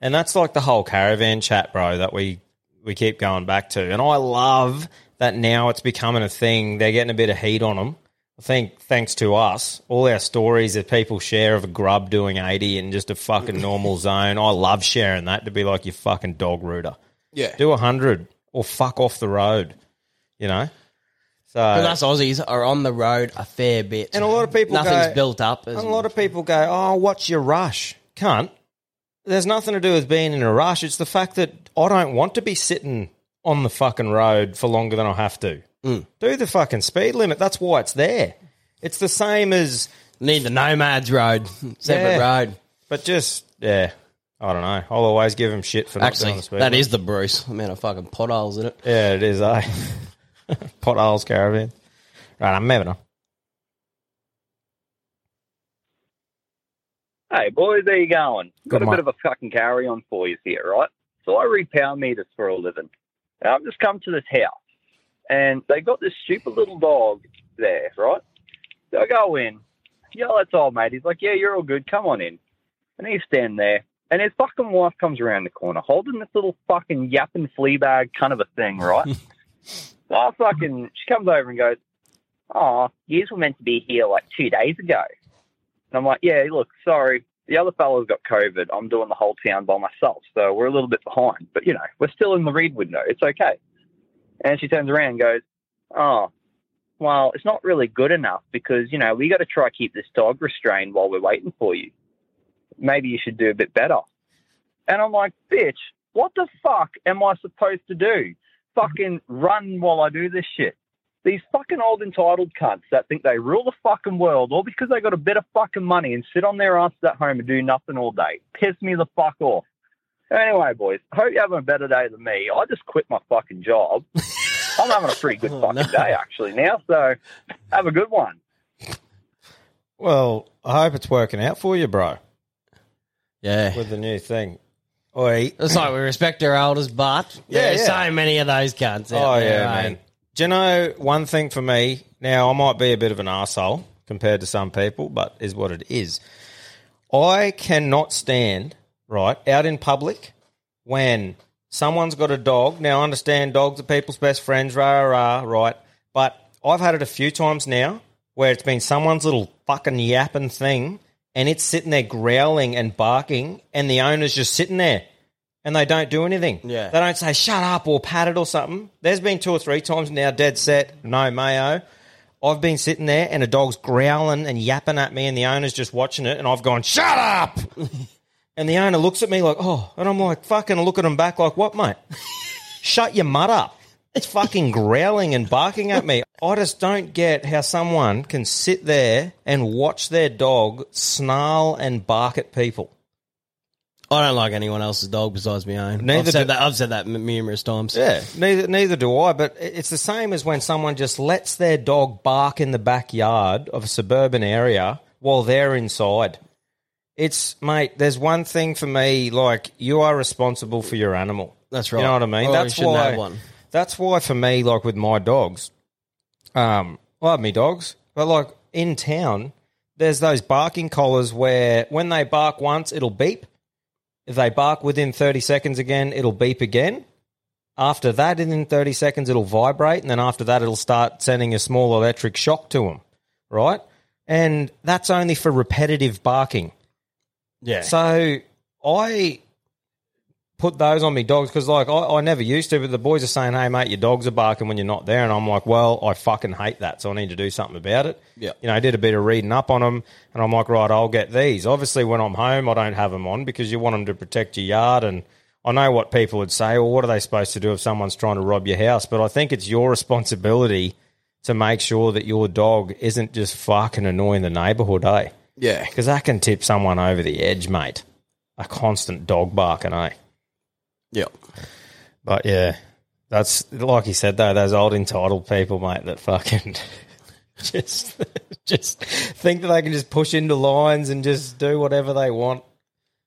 And that's like the whole caravan chat, bro, that we, we keep going back to. And I love that now it's becoming a thing. They're getting a bit of heat on them. I think thanks to us, all our stories that people share of a grub doing 80 in just a fucking normal zone. I love sharing that to be like your fucking dog rooter. Yeah. Do 100 or fuck off the road, you know? So Because us Aussies are on the road a fair bit. and a lot of people Nothing's go, built up. And a lot of people go, "Oh, what's your rush?" Can't. There's nothing to do with being in a rush. It's the fact that I don't want to be sitting on the fucking road for longer than I have to. Mm. Do the fucking speed limit. That's why it's there. It's the same as need the nomads road, separate Yeah. road. But just yeah, I don't know. I'll always give him shit for not doing Actually, the speed that limit. is the Bruce. I mean, a fucking potholes in it. Yeah, it is. Eh? Potholes caravan. Right, I'm moving on. Hey, boys, how you going? Good, Got a mate. bit of a fucking carry on for you here, right? So I read power meters for a living. Now I've just come to this house, and they got this stupid little dog there, right? So I go in, yell that's old mate. He's like, "Yeah, you're all good. Come on in." And he's standing there, and his fucking wife comes around the corner, holding this little fucking yapping flea bag kind of a thing, right? so I fucking, she comes over and goes, "Oh, you were meant to be here like two days ago." And I'm like, yeah, look, sorry. The other fella's got COVID. I'm doing the whole town by myself. So we're a little bit behind. But, you know, we're still in the read window. It's okay. And she turns around and goes, oh, well, it's not really good enough because, you know, we got to try to keep this dog restrained while we're waiting for you. Maybe you should do a bit better. And I'm like, bitch, what the fuck am I supposed to do? Fucking run while I do this shit. These fucking old entitled cunts that think they rule the fucking world all because they got a bit of fucking money and sit on their asses at home and do nothing all day. Piss me the fuck off. Anyway, boys, hope you're having a better day than me. I just quit my fucking job. I'm having a pretty good fucking day actually now, so have a good one. Well, I hope it's working out for you, bro. Yeah. With the new thing. Oi. It's like we respect our elders, but Yeah, there's yeah. so many of those cunts. Oh there, yeah, eh? man. Do you know one thing for me? Now I might be a bit of an asshole compared to some people, but is what it is. I cannot stand right out in public when someone's got a dog. Now I understand dogs are people's best friends, rah rah, rah, right? But I've had it a few times now where it's been someone's little fucking yapping thing, and it's sitting there growling and barking, and the owner's just sitting there and they don't do anything. Yeah. They don't say shut up or pat it or something. There's been two or three times now, dead set, no mayo. I've been sitting there and a dog's growling and yapping at me, and the owner's just watching it, and I've gone shut up. and the owner looks at me like, oh, and I'm like, fucking look at him back like, what, mate? Shut your mud up. It's fucking growling and barking at me. I just don't get how someone can sit there and watch their dog snarl and bark at people. I don't like anyone else's dog besides my own. Neither I've said do- that. I've said that m- numerous times. Yeah, neither neither do I. But it's the same as when someone just lets their dog bark in the backyard of a suburban area while they're inside. It's mate. There's one thing for me. Like you are responsible for your animal. That's right. You know what I mean? Or that's you shouldn't why. have one. That's why for me, like with my dogs, um, I have me dogs, but like in town, there's those barking collars where when they bark once, it'll beep. If they bark within 30 seconds again, it'll beep again. After that, in 30 seconds, it'll vibrate. And then after that, it'll start sending a small electric shock to them. Right? And that's only for repetitive barking. Yeah. So I put those on me dogs because, like, I, I never used to, but the boys are saying, hey, mate, your dogs are barking when you're not there. And I'm like, well, I fucking hate that. So I need to do something about it. Yeah. You know, I did a bit of reading up on them and I'm like, right, I'll get these. Obviously, when I'm home, I don't have them on because you want them to protect your yard. And I know what people would say, well, what are they supposed to do if someone's trying to rob your house? But I think it's your responsibility to make sure that your dog isn't just fucking annoying the neighbourhood, eh? Yeah. Because that can tip someone over the edge, mate. A constant dog barking, eh? Yep. But yeah, that's like you said though. Those old entitled people, mate, that fucking just just think that they can just push into lines and just do whatever they want.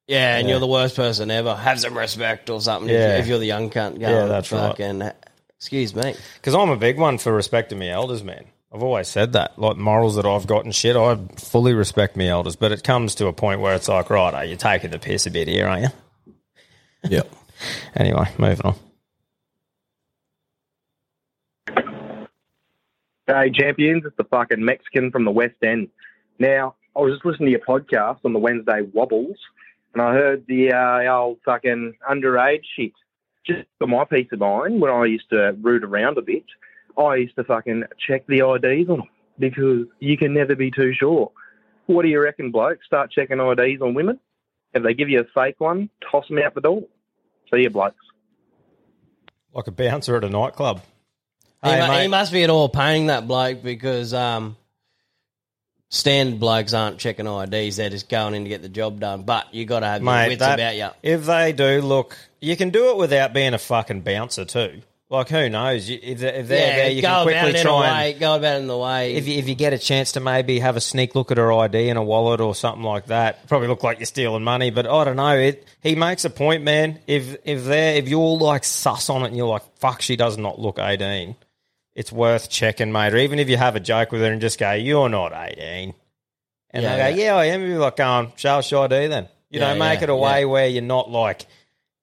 Yeah, and Yeah. you're the worst person ever. Have some respect or something. if- Yeah. If, you're the young cunt, going, Yeah, that's right. fucking, Excuse me. Because I'm a big one for respecting my elders, man. I've always said that. Like morals that I've got and shit, I fully respect my elders. But it comes to a point where it's like, right, eh, are you taking the piss a bit here, aren't you? Yep. Anyway, moving on. Hey, champions, it's the fucking Mexican from the West End. Now, I was just listening to your podcast on the Wednesday Wobbles, and I heard the uh, old fucking underage shit. Just for my peace of mind, when I used to root around a bit, I used to fucking check the IDs on them because you can never be too sure. What do you reckon, bloke? Start checking IDs on women? If they give you a fake one, toss them out the door. See you, blokes. Like a bouncer at a nightclub. He, Hey, mu- mate. he must be at all paying that bloke because um, standard blokes aren't checking IDs; they're just going in to get the job done. But you got to have your Mate, wits that- about you. If they do, look, you can do it without being a fucking bouncer too. Like who knows? You- If they're, if they're yeah, there, you go can about quickly in a try and way. Go about it in the way. if you, if you get a chance to maybe have a sneak look at her ID in a wallet or something like that, probably look like you're stealing money. But I don't know. It he makes a point, man. If if they if you're like sus on it and you're like, fuck, she does not look 18. It's worth checking, mate. Or even if you have a joke with her and just go, you're not 18. And Yeah, they go, yeah, I am. You're like going, show us your ID then. You Yeah, know, make yeah, it a way yeah. where you're not like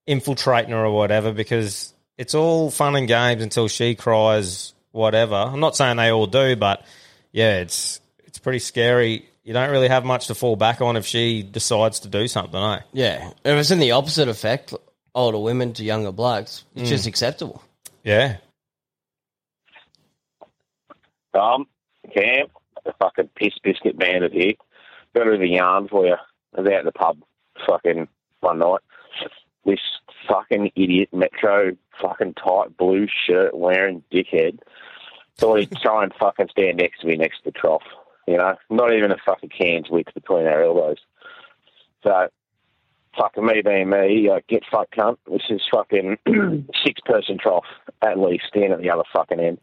infiltrating her or whatever because it's all fun and games until she cries whatever. I'm not saying they all do, but yeah, it's it's pretty scary. You don't really have much to fall back on if she decides to do something, eh? yeah, if it's in the opposite effect, older women to younger blokes, it's Mm. just acceptable. Yeah. Um, Cam, the fucking piss biscuit bandit here. Got a bit of a yarn for you. I was out in the pub fucking one night. This fucking idiot Metro fucking tight blue shirt wearing dickhead thought he'd try and fucking stand next to me next to the trough. You know, not even a fucking can's width between our elbows. So, fucking me being me, like, uh, get fucked cunt. This is fucking six person trough at least, stand at the other fucking end.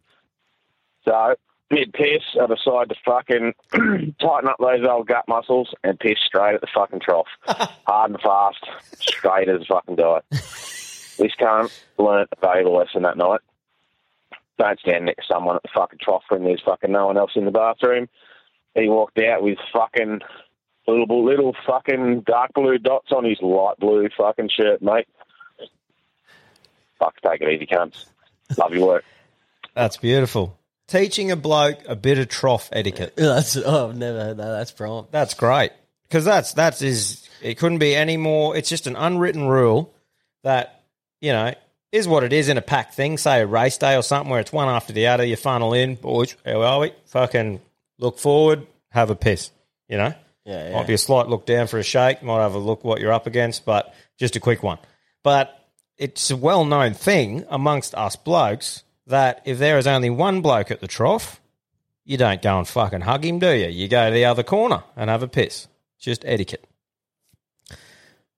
So, mid piss, I decide to fucking tighten up those old gut muscles and piss straight at the fucking trough. Hard and fast, straight as fucking die. This cunt learnt a valuable lesson that night. Don't stand next to someone at the fucking trough when there's fucking no one else in the bathroom. He walked out with fucking little little fucking dark blue dots on his light blue fucking shirt, mate. Fuck, take it easy, cunts. Love your work. That's beautiful. Teaching a bloke a bit of trough etiquette. That's oh, I've never heard that. That's prime. That's great because that's that's is it couldn't be any more. It's just an unwritten rule that, you know, is what it is in a packed thing, say a race day or something where it's one after the other, you funnel in, boys, how are we? Fucking look forward, have a piss, you know? Yeah, yeah. Might be a slight look down for a shake, might have a look what you're up against, but just a quick one. But it's a well known thing amongst us blokes that if there is only one bloke at the trough, you don't go and fucking hug him, do you? You go to the other corner and have a piss. Just etiquette.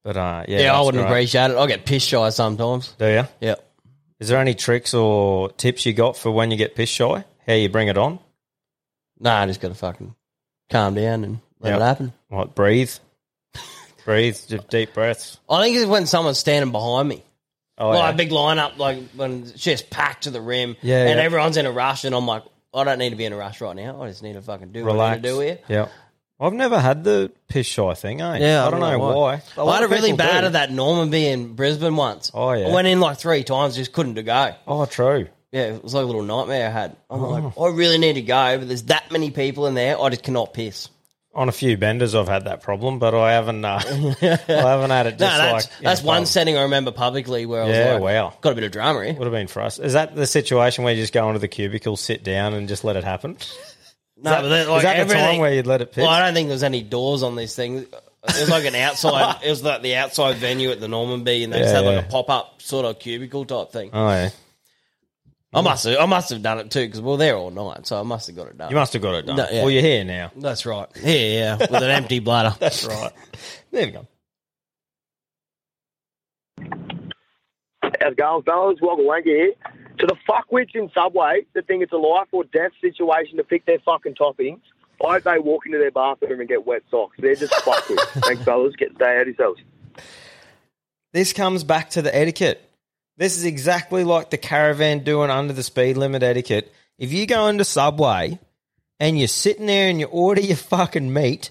But uh, yeah, Yeah, I that's wouldn't great. appreciate it. I get piss shy sometimes. Do you? Yeah. Is there any tricks or tips you got for when you get piss shy? How you bring it on? Nah, I just got to fucking calm down and let it happen. What? Breathe. breathe. Just deep breaths. I think it's when someone's standing behind me. Oh, like yeah. a big lineup, like when it's just packed to the rim, Yeah, and yeah. everyone's in a rush, and I'm like, I don't need to be in a rush right now. I just need to fucking do what I Relax. need to do here. Yeah. I've never had the piss shy thing, eh? Yeah, I don't know why. A I lot had a of really people bad do. at that Normanby in Brisbane once. Oh, yeah. I went in like three times, just couldn't to go. Oh, true. Yeah, it was like a little nightmare I had. I'm Oh. like, I really need to go, but there's that many people in there, I just cannot piss. On a few benders, I've had that problem, but I haven't. Uh, I haven't had it. No, that's like in that's a one pub. setting I remember publicly where I was Yeah, like, wow. got a bit of drama here. Would have been for us. Is that the situation where you just go into the cubicle, sit down, and just let it happen? No, that- but then, is like, that the everything- time where you'd let it piss? Well, I don't think there's any doors on this thing. It was like an outside. it was like the outside venue at the Normanby, and they just Yeah, had like yeah. a pop up sort of cubicle type thing. Oh yeah, I must have. I must have done it too because we are there all night, so I must have got it done. you must have got it done. No, yeah. Well, you're here now. That's right. Yeah, yeah, with an empty bladder. That's right. There we go. How's it going, fellas? Woggle Wanker here. Fuckwits in Subway that think it's a life or death situation to pick their fucking toppings, I hope they walk into their bathroom and get wet socks. They're just fuckwits. Thanks, fellas. Get stay out of yourselves. This comes back to the etiquette. This is exactly like the caravan doing under the speed limit etiquette. If you go into Subway and you're sitting there and you order your fucking meat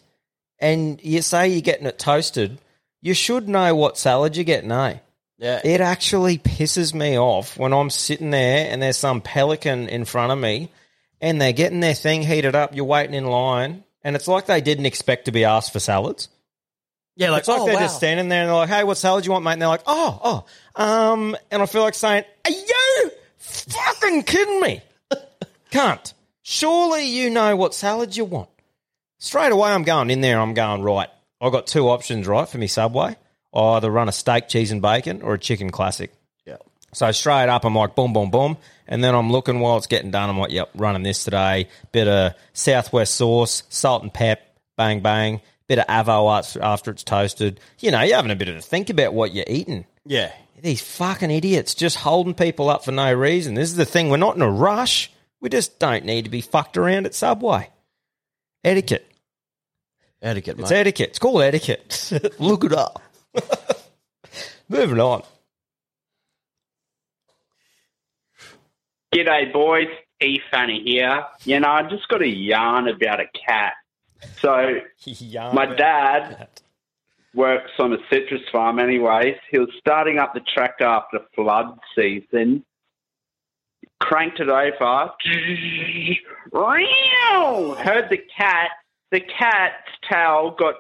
and you say you're getting it toasted, you should know what salad you're getting, eh? Yeah. It actually pisses me off when I'm sitting there and there's some pelican in front of me and they're getting their thing heated up, you're waiting in line, and it's like they didn't expect to be asked for salads. Yeah, like, it's like oh, they're wow. just standing there and they're like, "Hey, what salad you want, mate?" And they're like, "Oh, oh, um," and I feel like saying, "Are you fucking kidding me? Can't. Surely you know what salad you want." Straight away, I'm going in there. I'm going right. I've got two options, right, for me Subway. I either run a steak, cheese, and bacon, or a chicken classic. Yeah. So straight up, I'm like, boom, boom, boom. And then I'm looking while it's getting done. I'm like, yep, running this today. Bit of Southwest sauce, salt and pep, bang, bang. Bit of avo after- it's toasted. You know, you're having a bit of a think about what you're eating. Yeah. These fucking idiots just holding people up for no reason. This is the thing. We're not in a rush. We just don't need to be fucked around at Subway. Etiquette. Etiquette, It's mate. etiquette. It's called etiquette. Look it up. Moving on. G'day, boys. E Fanny here. You know, I just got a yarn about a cat. So, my dad works on a citrus farm, anyways. He was starting up the tractor after flood season. Cranked it over. Heard the cat. The cat's tail got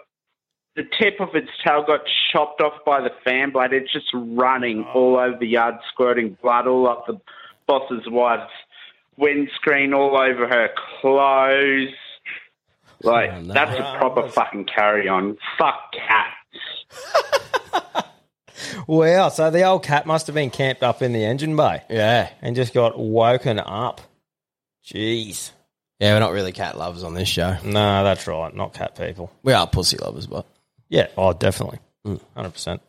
the tip of its tail got chopped off by the fan blade. It's just running oh. all over the yard, squirting blood all up the boss's wife's windscreen, all over her clothes. Like oh, that's a proper fucking carry on. Fuck cats. Wow, so the old cat must have been camped up in the engine bay. Yeah. And just got woken up. Jeez. Yeah, we're not really cat lovers on this show. No, that's right. Not cat people. We are pussy lovers, but Yeah, oh, definitely. Mm. 100%.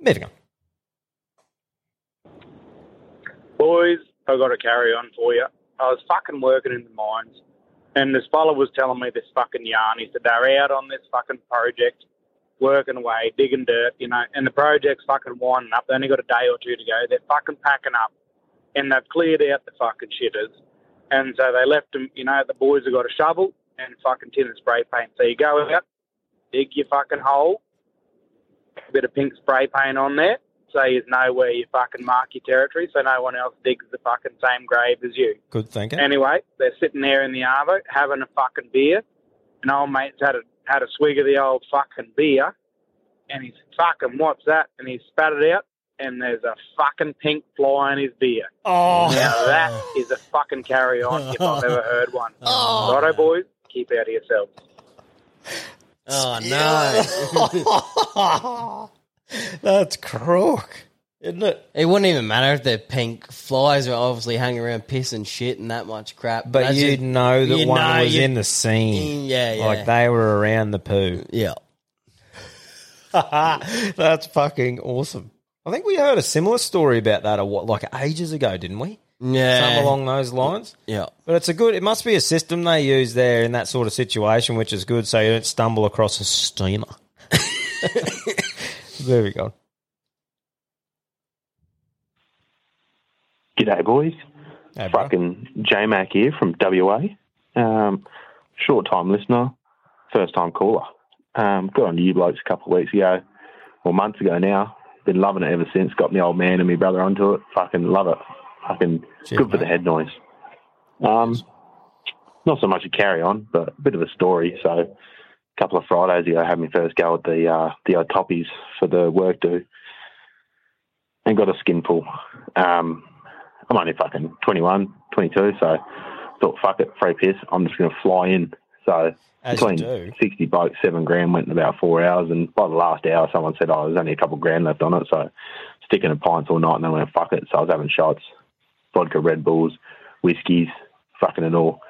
Moving on. Boys, I got a carry on for you. I was fucking working in the mines, and this fella was telling me this fucking yarn. He said they're out on this fucking project, working away, digging dirt, you know, and the project's fucking winding up. They only got a day or two to go. They're fucking packing up, and they've cleared out the fucking shitters. And so they left them, you know, the boys have got a shovel and fucking tin and spray paint. So you go out, dig your fucking hole, a bit of pink spray paint on there, so you know where you fucking mark your territory so no one else digs the fucking same grave as you. Good thinking. Anyway, they're sitting there in the arvo having a fucking beer, and old mate's had a had a swig of the old fucking beer, and he's fucking what's that? And he spat it out. and there's a fucking pink fly in his beer. Oh. Now that is a fucking carry on if I've ever heard one. Oh. Righto, boys, keep out of yourselves. Oh no. That's crook, isn't it? It wouldn't even matter if they're pink. Flies are obviously hanging around piss and shit and that much crap. But That's you'd know that you'd one know was in the scene. Yeah, yeah. Like they were around the poo. Yeah. That's fucking awesome. I think we heard a similar story about that a what like ages ago, didn't we? Yeah. Something along those lines. Yeah. But it's a good it must be a system they use there in that sort of situation, which is good so you don't stumble across a steamer. there we go. G'day, boys. Hey, Fucking J Mac here from WA. Um, short time listener, first time caller. Um, got on to you blokes a couple of weeks ago, or months ago now. Been loving it ever since. Got my old man and my brother onto it. Fucking love it. Fucking good for the head noise. Um, not so much a carry on, but a bit of a story. So, a couple of Fridays ago, I had my first go at the uh, the toppies for the work do, and got a skin pull. Um, I'm only fucking 21, 22, so thought, fuck it, free piss. I'm just going to fly in. So As between 60 bucks, seven grand went in about four hours. And by the last hour, someone said, oh, there's only a couple grand left on it. So sticking to pints all night and then went, fuck it. So I was having shots, vodka, Red Bulls, whiskies, fucking it all.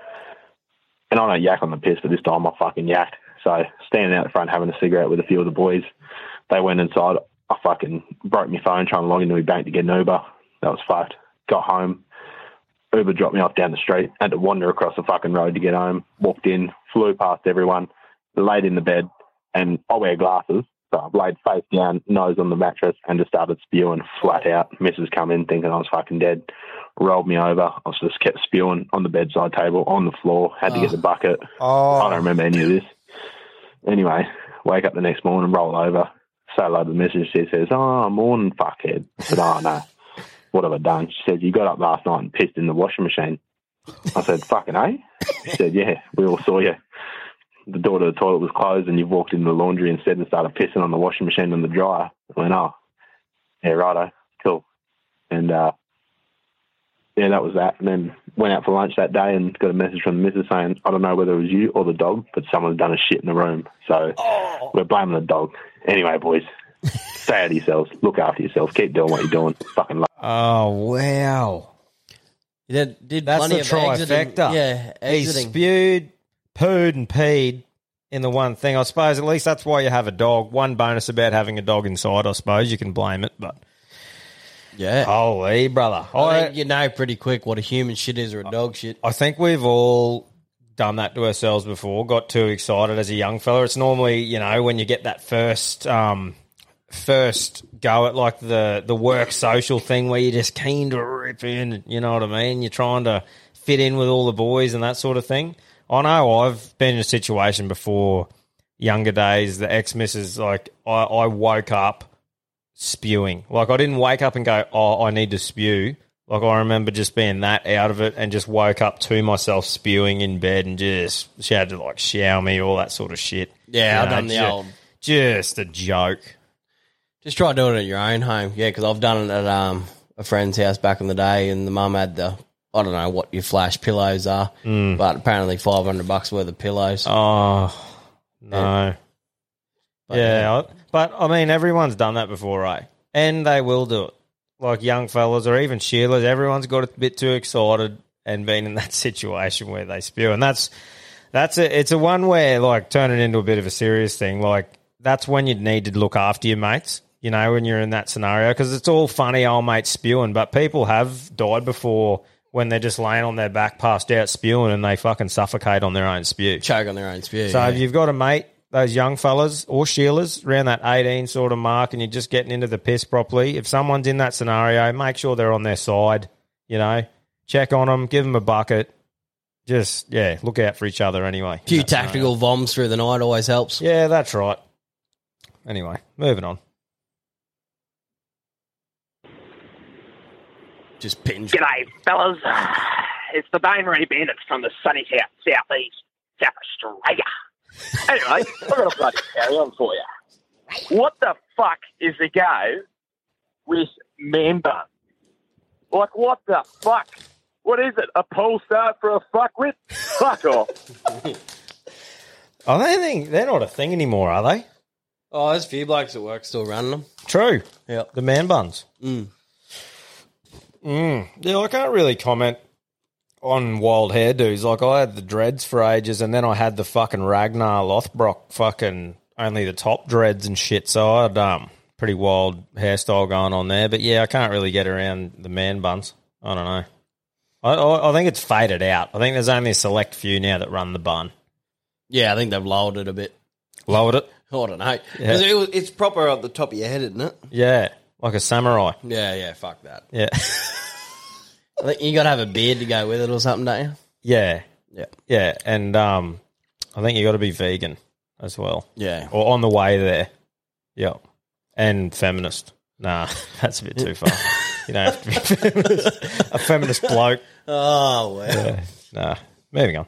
And I don't yak on the piss, but this time I fucking yacked. So standing out the front having a cigarette with a few of the boys, they went inside. I fucking broke my phone trying to log into my bank to get an Uber. That was fucked. Got home. Uber dropped me off down the street. Had to wander across the fucking road to get home. Walked in, flew past everyone, laid in the bed, and I wear glasses. So I laid face down, nose on the mattress, and just started spewing flat out. Mrs. come in thinking I was fucking dead. Rolled me over. I was just kept spewing on the bedside table, on the floor. Had to get the bucket. Oh. I don't remember any of this. Anyway, wake up the next morning, roll over, say hello to the message. She says, Oh, morning, fuckhead. I said, Oh, no. What have I done? She said, You got up last night and pissed in the washing machine. I said, Fucking eh? She said, Yeah, we all saw you. The door to the toilet was closed and you walked into the laundry instead and started pissing on the washing machine and the dryer. I went, Oh, yeah, righto, cool. And, uh, yeah, that was that. And then went out for lunch that day and got a message from the missus saying, I don't know whether it was you or the dog, but someone's done a shit in the room. So oh. we're blaming the dog. Anyway, boys, stay out of yourselves. Look after yourselves. Keep doing what you're doing. Fucking love. Oh wow. Did, did That's plenty the of exiting- trifecta. yeah, he spewed, pooed, and peed in the one thing. I suppose at least that's why you have a dog. One bonus about having a dog inside, I suppose you can blame it, but Yeah. holy brother, I think you know pretty quick what a human shit is or a dog shit. I think we've all done that to ourselves before. Got too excited as a young fella. It's normally you know when you get that first um, first go at like the the work social thing where you're just keen to rip in. You know what I mean? You're trying to fit in with all the boys and that sort of thing. I know I've been in a situation before, younger days. The ex missus like I, I woke up spewing. Like I didn't wake up and go, oh, I need to spew. Like I remember just being that out of it and just woke up to myself spewing in bed and just she had to like shower me, all that sort of shit. Yeah, I've done the ju- old- Just a joke. Just try doing it at your own home. Yeah, because I've done it at um, a friend's house back in the day, and the mum had the I don't know what your flash pillows are, Mm. but apparently five hundred bucks worth of pillows. Oh no. But, yeah, I- but I mean, everyone's done that before, right? And they will do it. Like young fellas or even Sheilas, everyone's got a bit too excited and been in that situation where they spew, and that's that's a it's a one where like turn it into a bit of a serious thing. Like that's when you'd need to look after your mates. You know, when you're in that scenario, because it's all funny, old mates spewing, but people have died before when they're just laying on their back, passed out, spewing, and they fucking suffocate on their own spew, choke on their own spew. So yeah. if you've got a mate, those young fellas or Sheilas around that 18 sort of mark, and you're just getting into the piss properly, if someone's in that scenario, make sure they're on their side. You know, check on them, give them a bucket. Just yeah, look out for each other anyway. A few tactical voms through the night always helps. Yeah, that's right. Anyway, moving on. Just binge. G'day, fellas. It's the Bane Ray Bandits from the sunny south, southeast, South Australia. Anyway, I've got a bloody carry on for you. What the fuck is the go with man bun. Like, what the fuck? What is it? A pole start for a fuckwit? Fuck off. Are they thing? think they're not a thing anymore, are they? Oh, there's a few blokes at work still running them. True. Yeah. The man buns. Mm. Mm. Yeah, I can't really comment on wild hairdos. Like I had the dreads for ages, and then I had the fucking Ragnar Lothbrok fucking only the top dreads and shit. So I had um pretty wild hairstyle going on there. But yeah, I can't really get around the man buns. I don't know. I, I, I think it's faded out. I think there's only a select few now that run the bun. Yeah, I think they've lowered it a bit. Lowered it. I don't know. Yeah. It was- it's proper at the top of your head, isn't it? Yeah, like a samurai. Yeah, yeah, fuck that. Yeah. I think you got to have a beard to go with it or something, don't you? Yeah. Yeah. Yeah, and um, I think you got to be vegan as well. Yeah. Or on the way there. Yeah. And feminist. Nah, that's a bit too far. you don't have to be feminist. a feminist bloke. Oh, wow. Yeah. Nah. Moving on.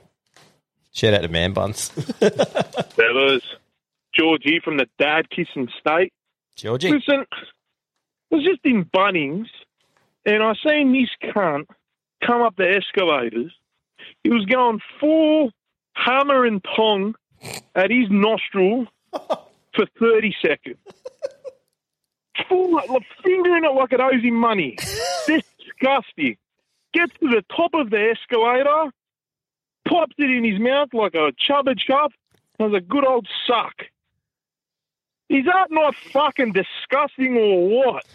Shout out to man buns. Fellas, Georgie from the Dad Kissing State. Georgie. Listen, I was just in Bunnings and I seen this cunt come up the escalators. He was going full hammer and tong at his nostril for 30 seconds. Full, like, like, fingering it like it owes him money. Disgusting. Gets to the top of the escalator, pops it in his mouth like a Chupa Chup, and has a good old suck. Is that not fucking disgusting or what?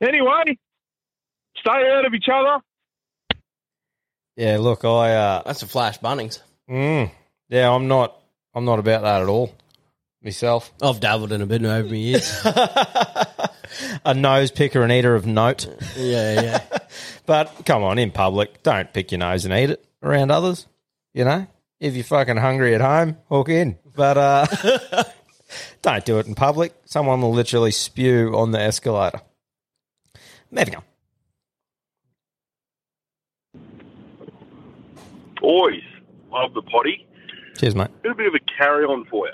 Anyway, stay out of each other. Yeah, look, I uh That's a flash Bunnings. mm, Yeah, I'm not I'm not about that at all. Myself. I've dabbled in a bit over my years. a nose picker and eater of note. Yeah, yeah. but come on, in public, don't pick your nose and eat it around others. You know? If you're fucking hungry at home, hook in. But uh don't do it in public. Someone will literally spew on the escalator. Moving on. Boys, love the potty. Cheers, mate. Got a bit of a carry on for you.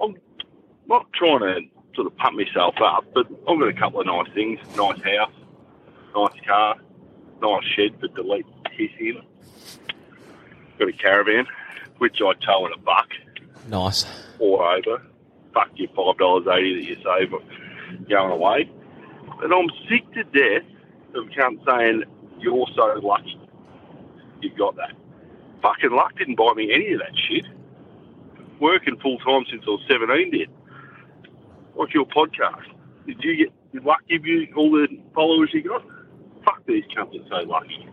I'm not trying to sort of pump myself up, but I've got a couple of nice things. Nice house, nice car, nice shed for delete piss in. Got a caravan, which I tow in a buck Nice. or over. Fuck your five dollars eighty that you save going away. And I'm sick to death of cunts saying you're so lucky you've got that. Fucking luck didn't buy me any of that shit. Working full time since I was seventeen did. Like your podcast. Did you get did luck give you all the followers you got? Fuck these cunts are so lucky.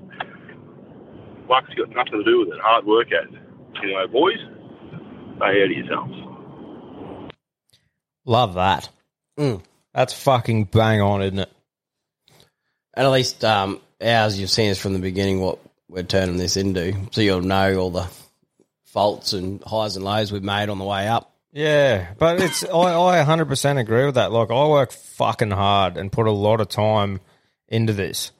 Luck's got nothing to do with it. Hard work has. You know, boys, stay out of yourselves. Love that. That's fucking bang on, isn't it? And at least um, ours, you've seen us from the beginning what we're turning this into. So you'll know all the faults and highs and lows we've made on the way up. Yeah, but it's I, I 100% agree with that. Like I work fucking hard and put a lot of time into this.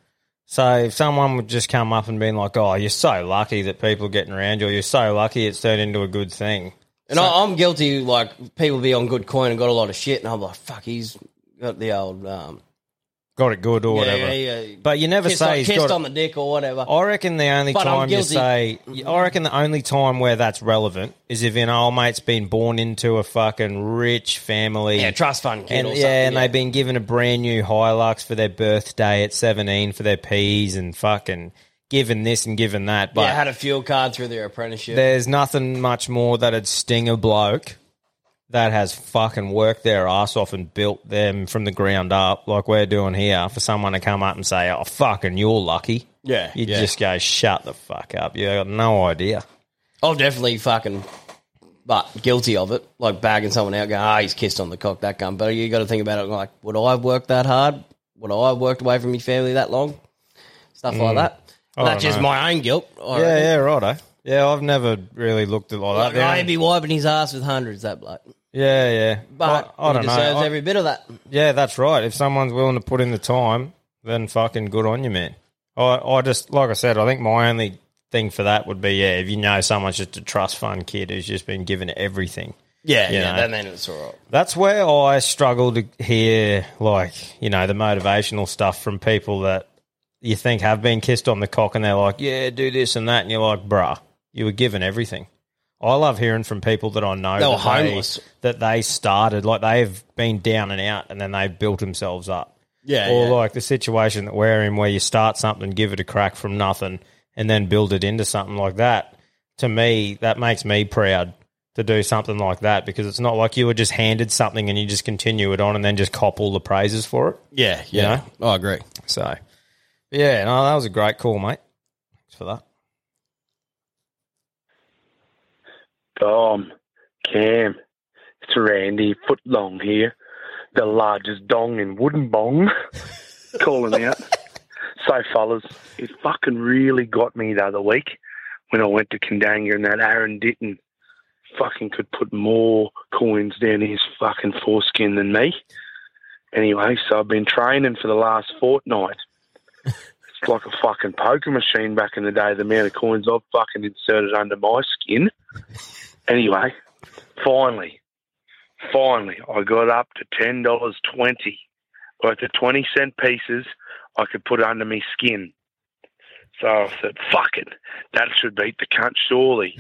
So if someone would just come up and be like, "Oh, you're so lucky that people are getting around you. Or you're so lucky it's turned into a good thing." And I, I'm guilty, like, people be on good coin and got a lot of shit, and I'm like, fuck, he's got the old. Um, Got it good or whatever. yeah, yeah. But you never kissed say on, he's kissed got it- on the dick or whatever. I reckon the only But I'm time you guilty. say, I reckon the only time where that's relevant is if an old mate's been born into a fucking rich family, Yeah, trust fund kid and or yeah, something, and yeah. they've been given a brand new Hilux for their birthday at seventeen for their peas and fucking given this and given that. But yeah, had a fuel card through their apprenticeship. there's nothing much more that'd sting a bloke that has fucking worked their ass off and built them from the ground up, like we're doing here, for someone to come up and say, "Oh, fucking, you're lucky." Yeah, you yeah. just go, "Shut the fuck up." You got no idea. I've definitely fucking, but guilty of it. Like bagging someone out, going, ah, he's kissed on the cock, that gun. But you got to think about it like, would I have worked that hard? Would I have worked away from my family that long? Stuff like Mm. that. I That's just know. my own guilt. I yeah, reckon. yeah, righto. Yeah, I've never really looked at it like, Like, that. I'd be wiping his ass with hundreds, that bloke. Yeah, yeah. But I, I don't he know. deserves I- every bit of that. Yeah, that's right. If someone's willing to put in the time, then fucking good on you, man. I, I just, like I said, I think my only thing for that would be, yeah, if you know someone's just a trust fund kid who's just been given everything. Yeah, You yeah, know? then it's all right. That's where I struggle to hear, like, you know, the motivational stuff from people that you think have been kissed on the cock and they're like, yeah, do this and that. And you're like, bruh, you were given everything. I love hearing from people that I know They were that, homeless. that they started, like, they've been down and out and then they've built themselves up. Yeah, Or yeah. like the situation that we're in where you start something, give it a crack from nothing and then build it into something like that. To me, that makes me proud to do something like that because it's not like you were just handed something and you just continue it on and then just cop all the praises for it. Yeah, You yeah. know? Oh, I agree. So, yeah, no, that was a great call, mate. Thanks for that. Dom, Cam, it's Randy Footlong here, the largest dong in Woodenbong, calling out. So, fellas, it fucking really got me the other week when I went to Kandanga and that Aaron Ditton fucking could put more coins down his fucking foreskin than me. Anyway, so I've been training for the last fortnight. It's like a fucking poker machine back in the day, the amount of coins I've fucking inserted under my skin. Anyway, finally, finally, I got up to ten dollars twenty. Like the twenty cent pieces, I could put under my skin. So I said, "Fuck it, that should beat the cunt surely."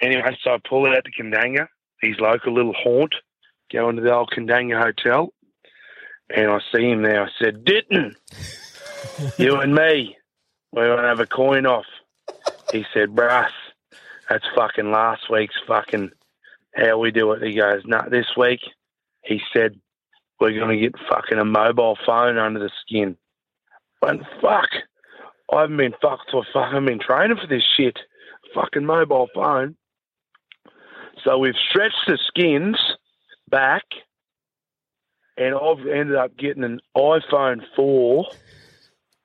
Anyway, so I pull out to Kandanga, his local little haunt, go into the old Kandanga hotel, and I see him there. I said, "Ditton, you and me, we're gonna have a coin off." He said, "Brass." That's fucking last week's fucking how we do it. He goes, nah, this week, he said, we're going to get fucking a mobile phone under the skin. But fuck, I haven't been fucked for fuck, I've been training for this shit. Fucking mobile phone. So we've stretched the skins back, and I've ended up getting an iPhone 4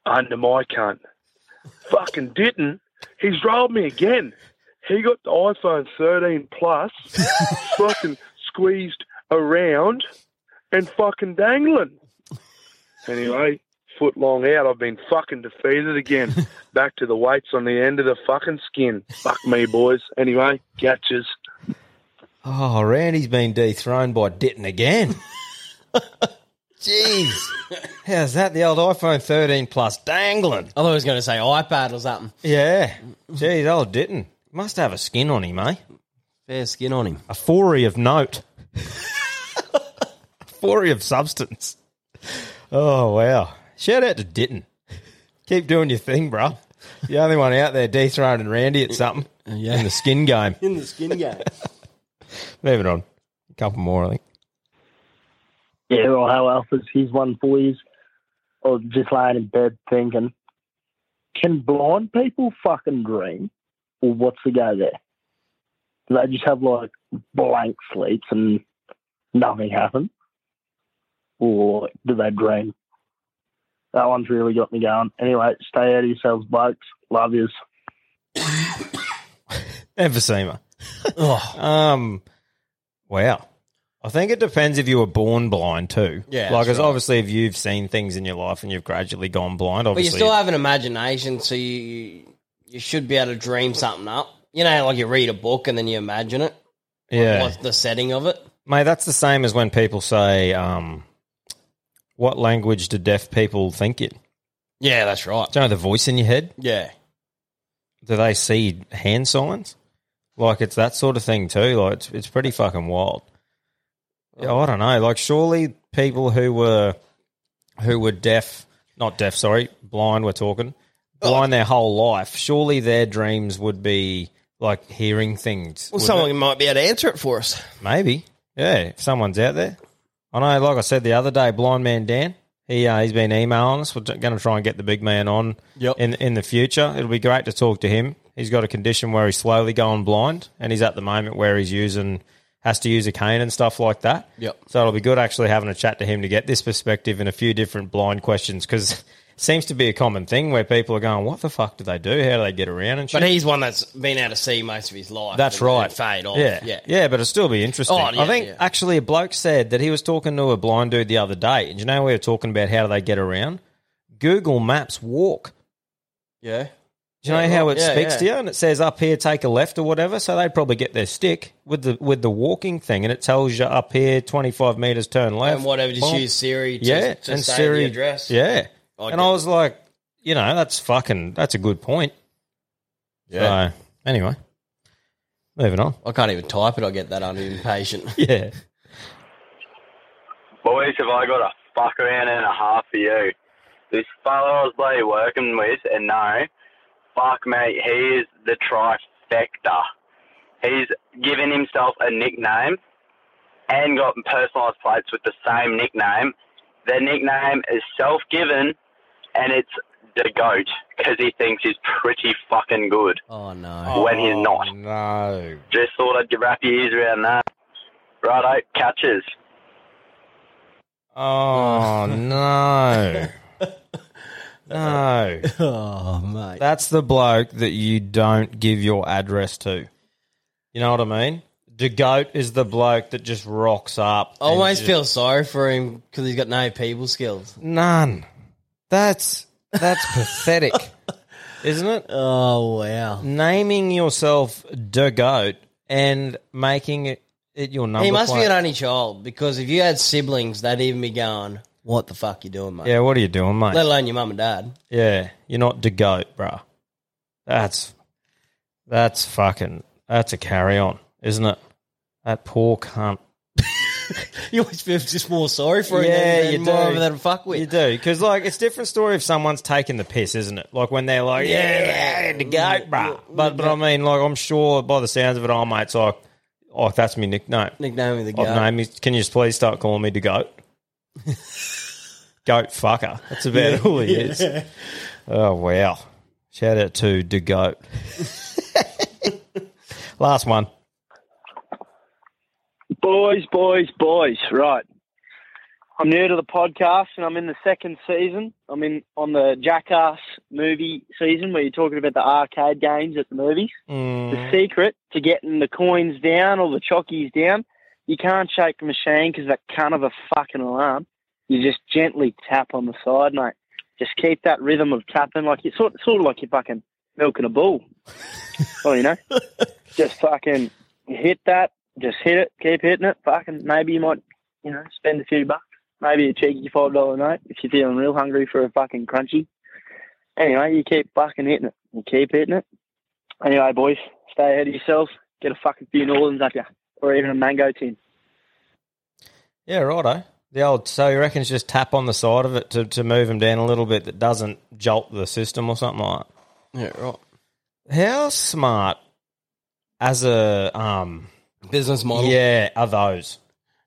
under my cunt. Fucking didn't. He's rolled me again. He got the iPhone 13 Plus, fucking squeezed around and fucking dangling. Anyway, foot long out, I've been fucking defeated again. Back to the weights on the end of the fucking skin. Fuck me, boys. Anyway, catches. Oh, Randy's been dethroned by Ditton again. Jeez. How's that? The old iPhone 13 Plus dangling. I thought he was going to say iPad or something. Yeah. Jeez, old Ditton. Must have a skin on him, eh? Fair skin on him. A foray of note. a foray of substance. Oh, wow. Shout out to Ditton. Keep doing your thing, bro. The only one out there dethroning Randy at something. Yeah. In the skin game. In the skin game. Moving on. A couple more, I think. Yeah, well, how else is here's one for you? I was just laying in bed thinking, can blind people fucking dream? Or what's the go there? Do they just have like blank sleeps and nothing happens? Or do they dream? That one's really got me going. Anyway, stay out of yourselves, blokes. Love yous. Emphysema. Um, wow. I think it depends if you were born blind too. Yeah, like, as right. obviously if you've seen things in your life and you've gradually gone blind, Obviously, But you still have an imagination, so you you should be able to dream something up. You know, like you read a book and then you imagine it. Yeah. What's the setting of it? Mate, that's the same as when people say, um, "What language do deaf people think it? Yeah, that's right. Do you know the voice in your head? Yeah. Do they see hand signs? Like it's that sort of thing too. Like it's it's pretty fucking wild. Yeah, I don't know. Like surely people who were who were deaf, not deaf, sorry, blind. We're talking blind their whole life. Surely their dreams would be like hearing things. Well, wouldn't someone it? might be able to answer it for us. Maybe. Yeah, if someone's out there. I know, like I said the other day, Blind Man Dan, he, uh, he's been emailing us. We're going to try and get the big man on Yep. in, in the future. It'll be great to talk to him. He's got a condition where he's slowly going blind, and he's at the moment where he's using, has to use a cane and stuff like that. Yep. So it'll be good actually having a chat to him to get this perspective and a few different blind questions because seems to be a common thing where people are going, what the fuck do they do? How do they get around and shit? But he's one that's been able to see most of his life. That's and- right. and fade off. Yeah, Yeah. yeah, but it'll still be interesting. Oh, yeah, I think yeah. actually a bloke said that he was talking to a blind dude the other day, and you know we were talking about how do they get around? Google Maps walk. Yeah. Do you know Yeah, how it Yeah, speaks yeah. to you and it says up here take a left or whatever? So they'd probably get their stick with the with the walking thing and it tells you up here twenty five meters turn left. And whatever, just use Siri to- yeah, to and Siri address. Yeah, I and I was like, you know, that's fucking that's a good point. Yeah. So, anyway, moving on. I can't even type it. I get that I'm impatient. Yeah. Boys, have I got a fuck around and a half for you? This fellow I was bloody working with, and no, fuck mate, he is the trifecta. He's given himself a nickname and got personalised plates with the same nickname. The nickname is self-given, and it's the goat because he thinks he's pretty fucking good Oh no. when he's not. Oh, no. Just thought I'd wrap your ears around that. Righto, catches. Oh no. No. Oh mate. That's the bloke that you don't give your address to. You know what I mean? The goat is the bloke that just rocks up. I always and feel sorry for him because he's got no people skills. none. That's that's pathetic, isn't it? Oh wow! Naming yourself the goat and making it, it your number. he must plate. be an only child because if you had siblings, they'd even be going, "What the fuck you doing, mate?" Yeah, what are you doing, mate? Let alone your mum and dad. Yeah, you're not the goat, bruh. That's that's fucking that's a carry on, isn't it? That poor cunt. you always feel just more sorry for him. Yeah, than, you than more do. than fuck with. You do because like it's a different story if someone's taking the piss, isn't it? Like when they're like, yeah, yeah the goat, bruh. But but I mean, like I'm sure by the sounds of it, oh mate's like, oh that's my nickname. Nickname the goat. named me. Can you just please start calling me the goat? goat fucker. That's about Yeah, all he is. yeah. Oh wow! Shout out to the goat. Last one. Boys, boys, boys. Right. I'm new to the podcast and I'm in the second season. I'm in on the Jackass movie season where you're talking about the arcade games at the movies. Mm. The secret to getting the coins down or the chockies down, you can't shake the machine because that kind of a fucking alarm. You just gently tap on the side, mate. Just keep that rhythm of tapping like you sort sort of like you're fucking milking a bull. well, you know, just fucking hit that, just hit it, keep hitting it. Fucking maybe you might, you know, spend a few bucks, maybe a cheeky five dollar note if you're feeling real hungry for a fucking crunchy. Anyway, you keep fucking hitting it, you keep hitting it. Anyway, boys, stay ahead of yourselves. Get a fucking few Northerns up ya, or even a mango tin. Yeah, righto. The old so you reckon it's just tap on the side of it to, to move them down a little bit that doesn't jolt the system or something like that. Yeah, right. How smart as a um business model? Yeah, are those?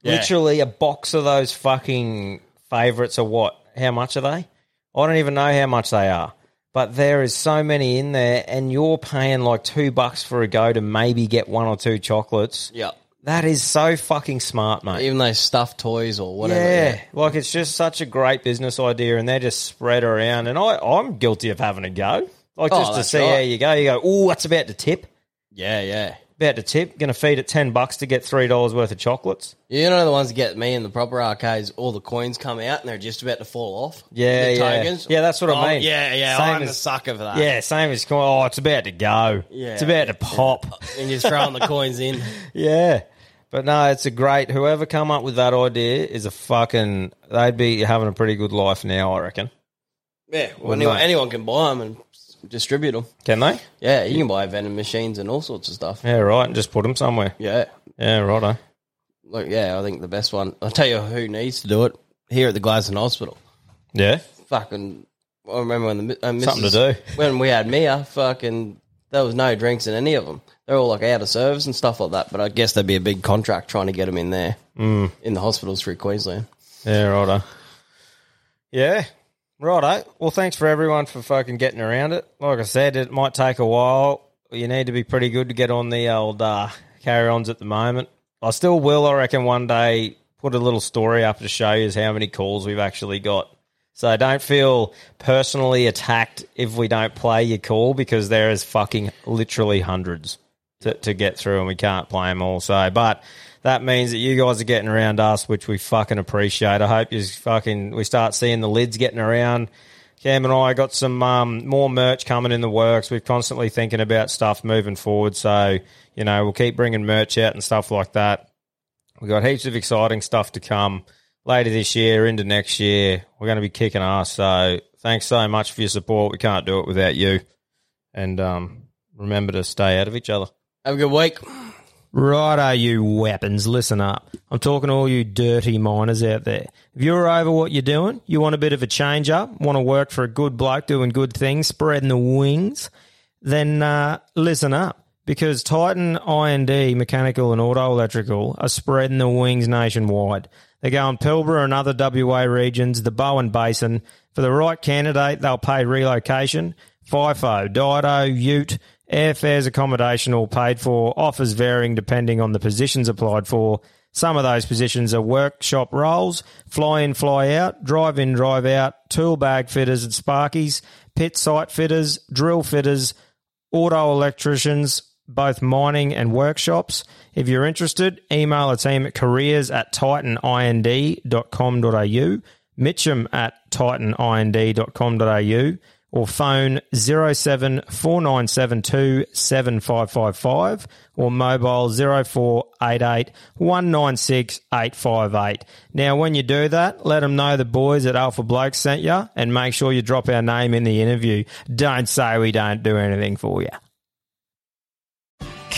Yeah. Literally a box of those fucking favorites are what? How much are they? I don't even know how much they are. But there is so many in there and you're paying like two bucks for a go to maybe get one or two chocolates. Yeah. That is so fucking smart, mate. Even those stuffed toys or whatever. Yeah, Yeah. like it's just such a great business idea, and they're just spread around. And I, I'm guilty of having a go, like Oh, just to see right. how you go. You go, oh, that's about to tip. Yeah, yeah. About to tip. Going to feed it ten bucks to get three dollars worth of chocolates. You know the ones that get me in the proper arcades, all the coins come out and they're just about to fall off. Yeah, the yeah, tokens. yeah. That's what Oh, I mean. Yeah, yeah. Same I'm as- the sucker for that. Yeah, same as oh, it's about to go. Yeah. it's about to pop. And you're throwing the coins in. Yeah. But no, it's a great. Whoever come up with that idea is a fucking. They'd be having a pretty good life now, I reckon. Yeah, well, anyone, anyone can buy them and distribute them. Can they? Yeah, you can buy vending machines and all sorts of stuff. Yeah, right. And just put them somewhere. Yeah. Yeah, righto. Look, yeah, I think the best one. I'll tell you who needs to do it here at the Gladstone Hospital. Yeah. Fucking, I remember when the uh, Something to do. when we had Mia. Fucking, there was no drinks in any of them. They're all like out of service and stuff like that. But I guess there'd be a big contract trying to get them in there Mm. in the hospitals through Queensland. Yeah, righto. Yeah, righto. Well, thanks for everyone for fucking getting around it. Like I said, it might take a while. You need to be pretty good to get on the old uh, carry-ons at the moment. I still will, I reckon, one day put a little story up to show you how many calls we've actually got. So don't feel personally attacked if we don't play your call because there is fucking literally hundreds to, to get through and we can't play them all. So, but that means that you guys are getting around us, which we fucking appreciate. I hope you fucking we start seeing the lids getting around Cam and I got some um, more merch coming in the works. We're constantly thinking about stuff moving forward. So, you know, we'll keep bringing merch out and stuff like that. We've got heaps of exciting stuff to come later this year, into next year. We're going to be kicking ass. So, thanks so much for your support. We can't do it without you. And um, remember to stay out of each other. Have a good week. Righto, you weapons, listen up. I'm talking to all you dirty miners out there. If you're over what you're doing, you want a bit of a change up, want to work for a good bloke doing good things, spreading the wings, then uh, listen up. Because Titan I&D Mechanical and Auto Electrical are spreading the wings nationwide. They go in Pilbara and other WA regions, the Bowen Basin. For the right candidate, they'll pay relocation, FIFO, DIDO, Ute, Airfares, accommodation all paid for, offers varying depending on the positions applied for. Some of those positions are workshop roles, fly in, fly out, drive in, drive out, tool bag fitters and sparkies, pit site fitters, drill fitters, auto electricians, both mining and workshops. If you're interested, email the team at careers at titanind.com.au, Mitchum at titanind.com.au, or phone 074972 7555 or mobile 0488 196 858. Now, when you do that, let them know the boys at Alpha Bloke sent you and make sure you drop our name in the interview. Don't say we don't do anything for you.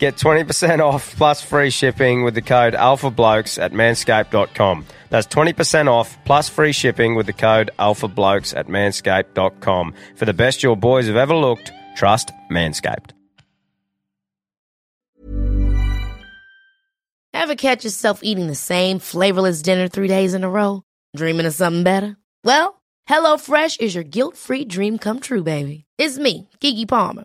Get 20% off plus free shipping with the code ALPHABLOKES at manscaped.com. That's 20% off plus free shipping with the code ALPHABLOKES at manscaped.com. For the best your boys have ever looked, trust Manscaped. Ever catch yourself eating the same flavorless dinner three days in a row? Dreaming of something better? Well, HelloFresh is your guilt free dream come true, baby. It's me, Keke Palmer.